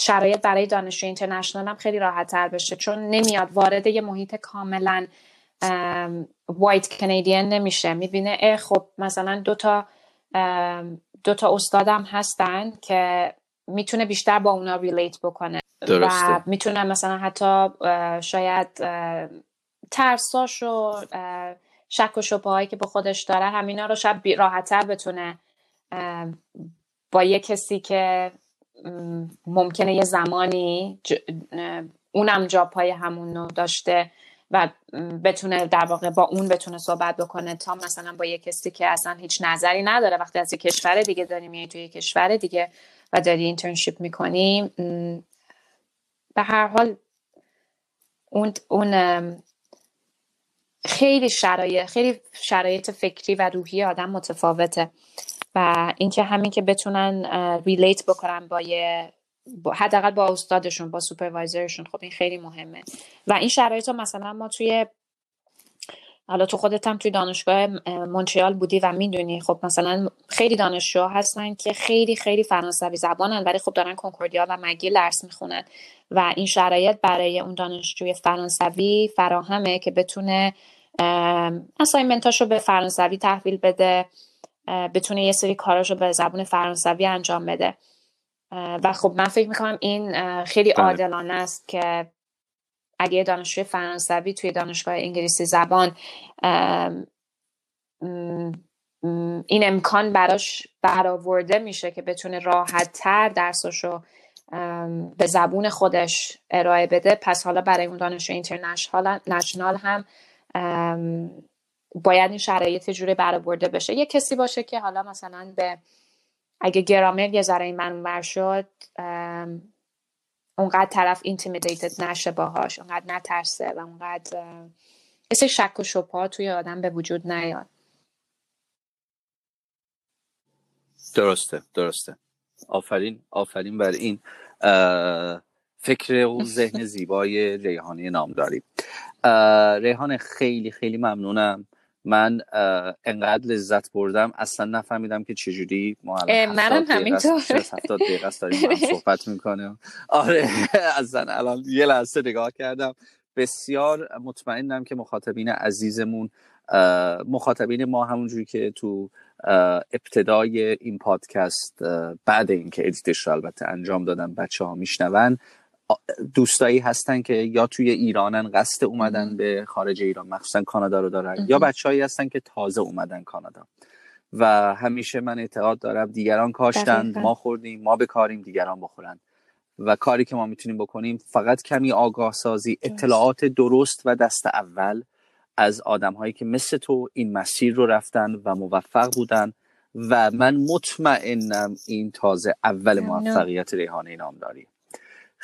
شرایط برای دانشجو اینترنشنال هم خیلی راحت تر بشه. چون نمیاد وارد یه محیط کاملا وایت کنیدین نمیشه. می‌بینه خب مثلا دوتا دو تا استادم هستن که می‌تونه بیشتر با اونا ریلیت بکنه درسته. و می‌تونه مثلا حتی شاید ترساش و شک و شبه که به خودش داره همینا رو شاید راحتتر بتونه با یه کسی که ممکنه یه زمانی اونم جاب های همون رو داشته و بتونه در واقع با اون بتونه صحبت بکنه تا مثلا با یه کسی که اصلا هیچ نظری نداره. وقتی از یه کشور دیگه داری میای توی کشور دیگه و داری اینترنشیپ می‌کنی به هر حال اون, اون خیلی شرایط خیلی شرایط فکری و روحی آدم متفاوته. و اینکه همین که بتونن ریلیت بکنن با یه حداقل با استادشون با سوپروایزرشون. خب این خیلی مهمه. و این شرایط مثلا ما توی حالا تو خودت هم توی دانشگاه مونتریال بودی و می‌دونی. خب مثلا خیلی دانشجو هستن که خیلی خیلی فرانسوی زبانن ولی خب دارن کنکوردیا و مگی درس می‌خونن. و این شرایط برای اون دانشجوی فرانسوی فراهمه که بتونه اسایمنتاشو به فرانسوی تحویل بده بتونه یه سری کاراشو به زبان فرانسوی انجام بده. و خب من فکر می‌کنم این خیلی بله. عادلانه است که اگه دانشجوی فرانسوی توی دانشگاه انگلیسی زبان این امکان براش برآورده میشه که بتونه راحت تر درسشو به زبون خودش ارائه بده پس حالا برای اون دانشجو اینترنشنال هم باید این شرایط جوری برآورده بشه یه کسی باشه که حالا مثلا به اگه گرامر یه ذره این من شد اونقدر طرف اینتیمیدیتد نشه باهاش اونقدر نترسه و اونقدر مثل شک و شبها توی آدم به وجود نیاد. درسته درسته. آفرین آفرین بر این فکر و ذهن زیبای ریحانی نامداری. ریحان خیلی خیلی ممنونم. من انقدر لذت بردم. اصلا نفهمیدم که چجوری ما منم همینطور. 70 دقیقه داریم صحبت می‌کنیم. آره اصلا الان یه لحظه نگاه کردم. بسیار مطمئنم که مخاطبین عزیزمون مخاطبین ما همونجوری که تو ابتدای این پادکست بعد اینکه ادیتش رو البته انجام دادم بچه ها میشنون دوستایی هستن که یا توی ایرانن قصد اومدن به خارج ایران مخصوصا کانادا رو دارن یا بچههایی هستن که تازه اومدن کانادا. و همیشه من اعتقاد دارم دیگران کاشتند ما خوردیم ما بکاریم دیگران بخورن. و کاری که ما می‌تونیم بکنیم فقط کمی آگاه سازی اطلاعات درست و دست اول از آدم هایی که مثل تو این مسیر رو رفتن و موفق بودن. و من مطمئنم این تازه اول موفقیت ریحانه نامداری.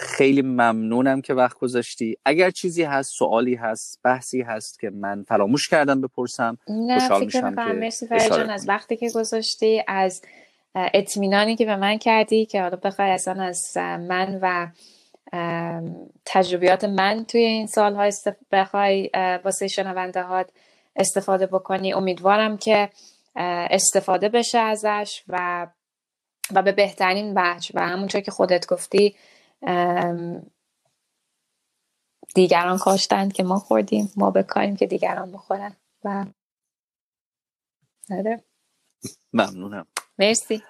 خیلی ممنونم که وقت گذاشتی. اگر چیزی هست سوالی هست بحثی هست که من فراموش کردم بپرسم نه فکر میشم مرسی جان از وقتی که گذاشتی از اطمینانی که به من کردی که حالا بخوای اصلا از من و تجربیات من توی این سالها استف... بخوای واسه شنونده هات استفاده بکنی امیدوارم که استفاده بشه ازش و و به بهترین وجه. و همونطور که خودت گفتی دیگران کاشتند که ما خوردیم ما بکاریم که دیگران بخورن. و آره. ممنونم. مرسی.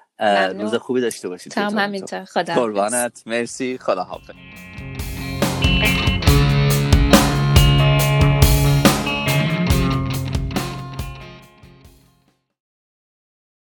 روز خوبی داشته باشید تمام همینطور خدا قربانت. مرسی. خدا حافظ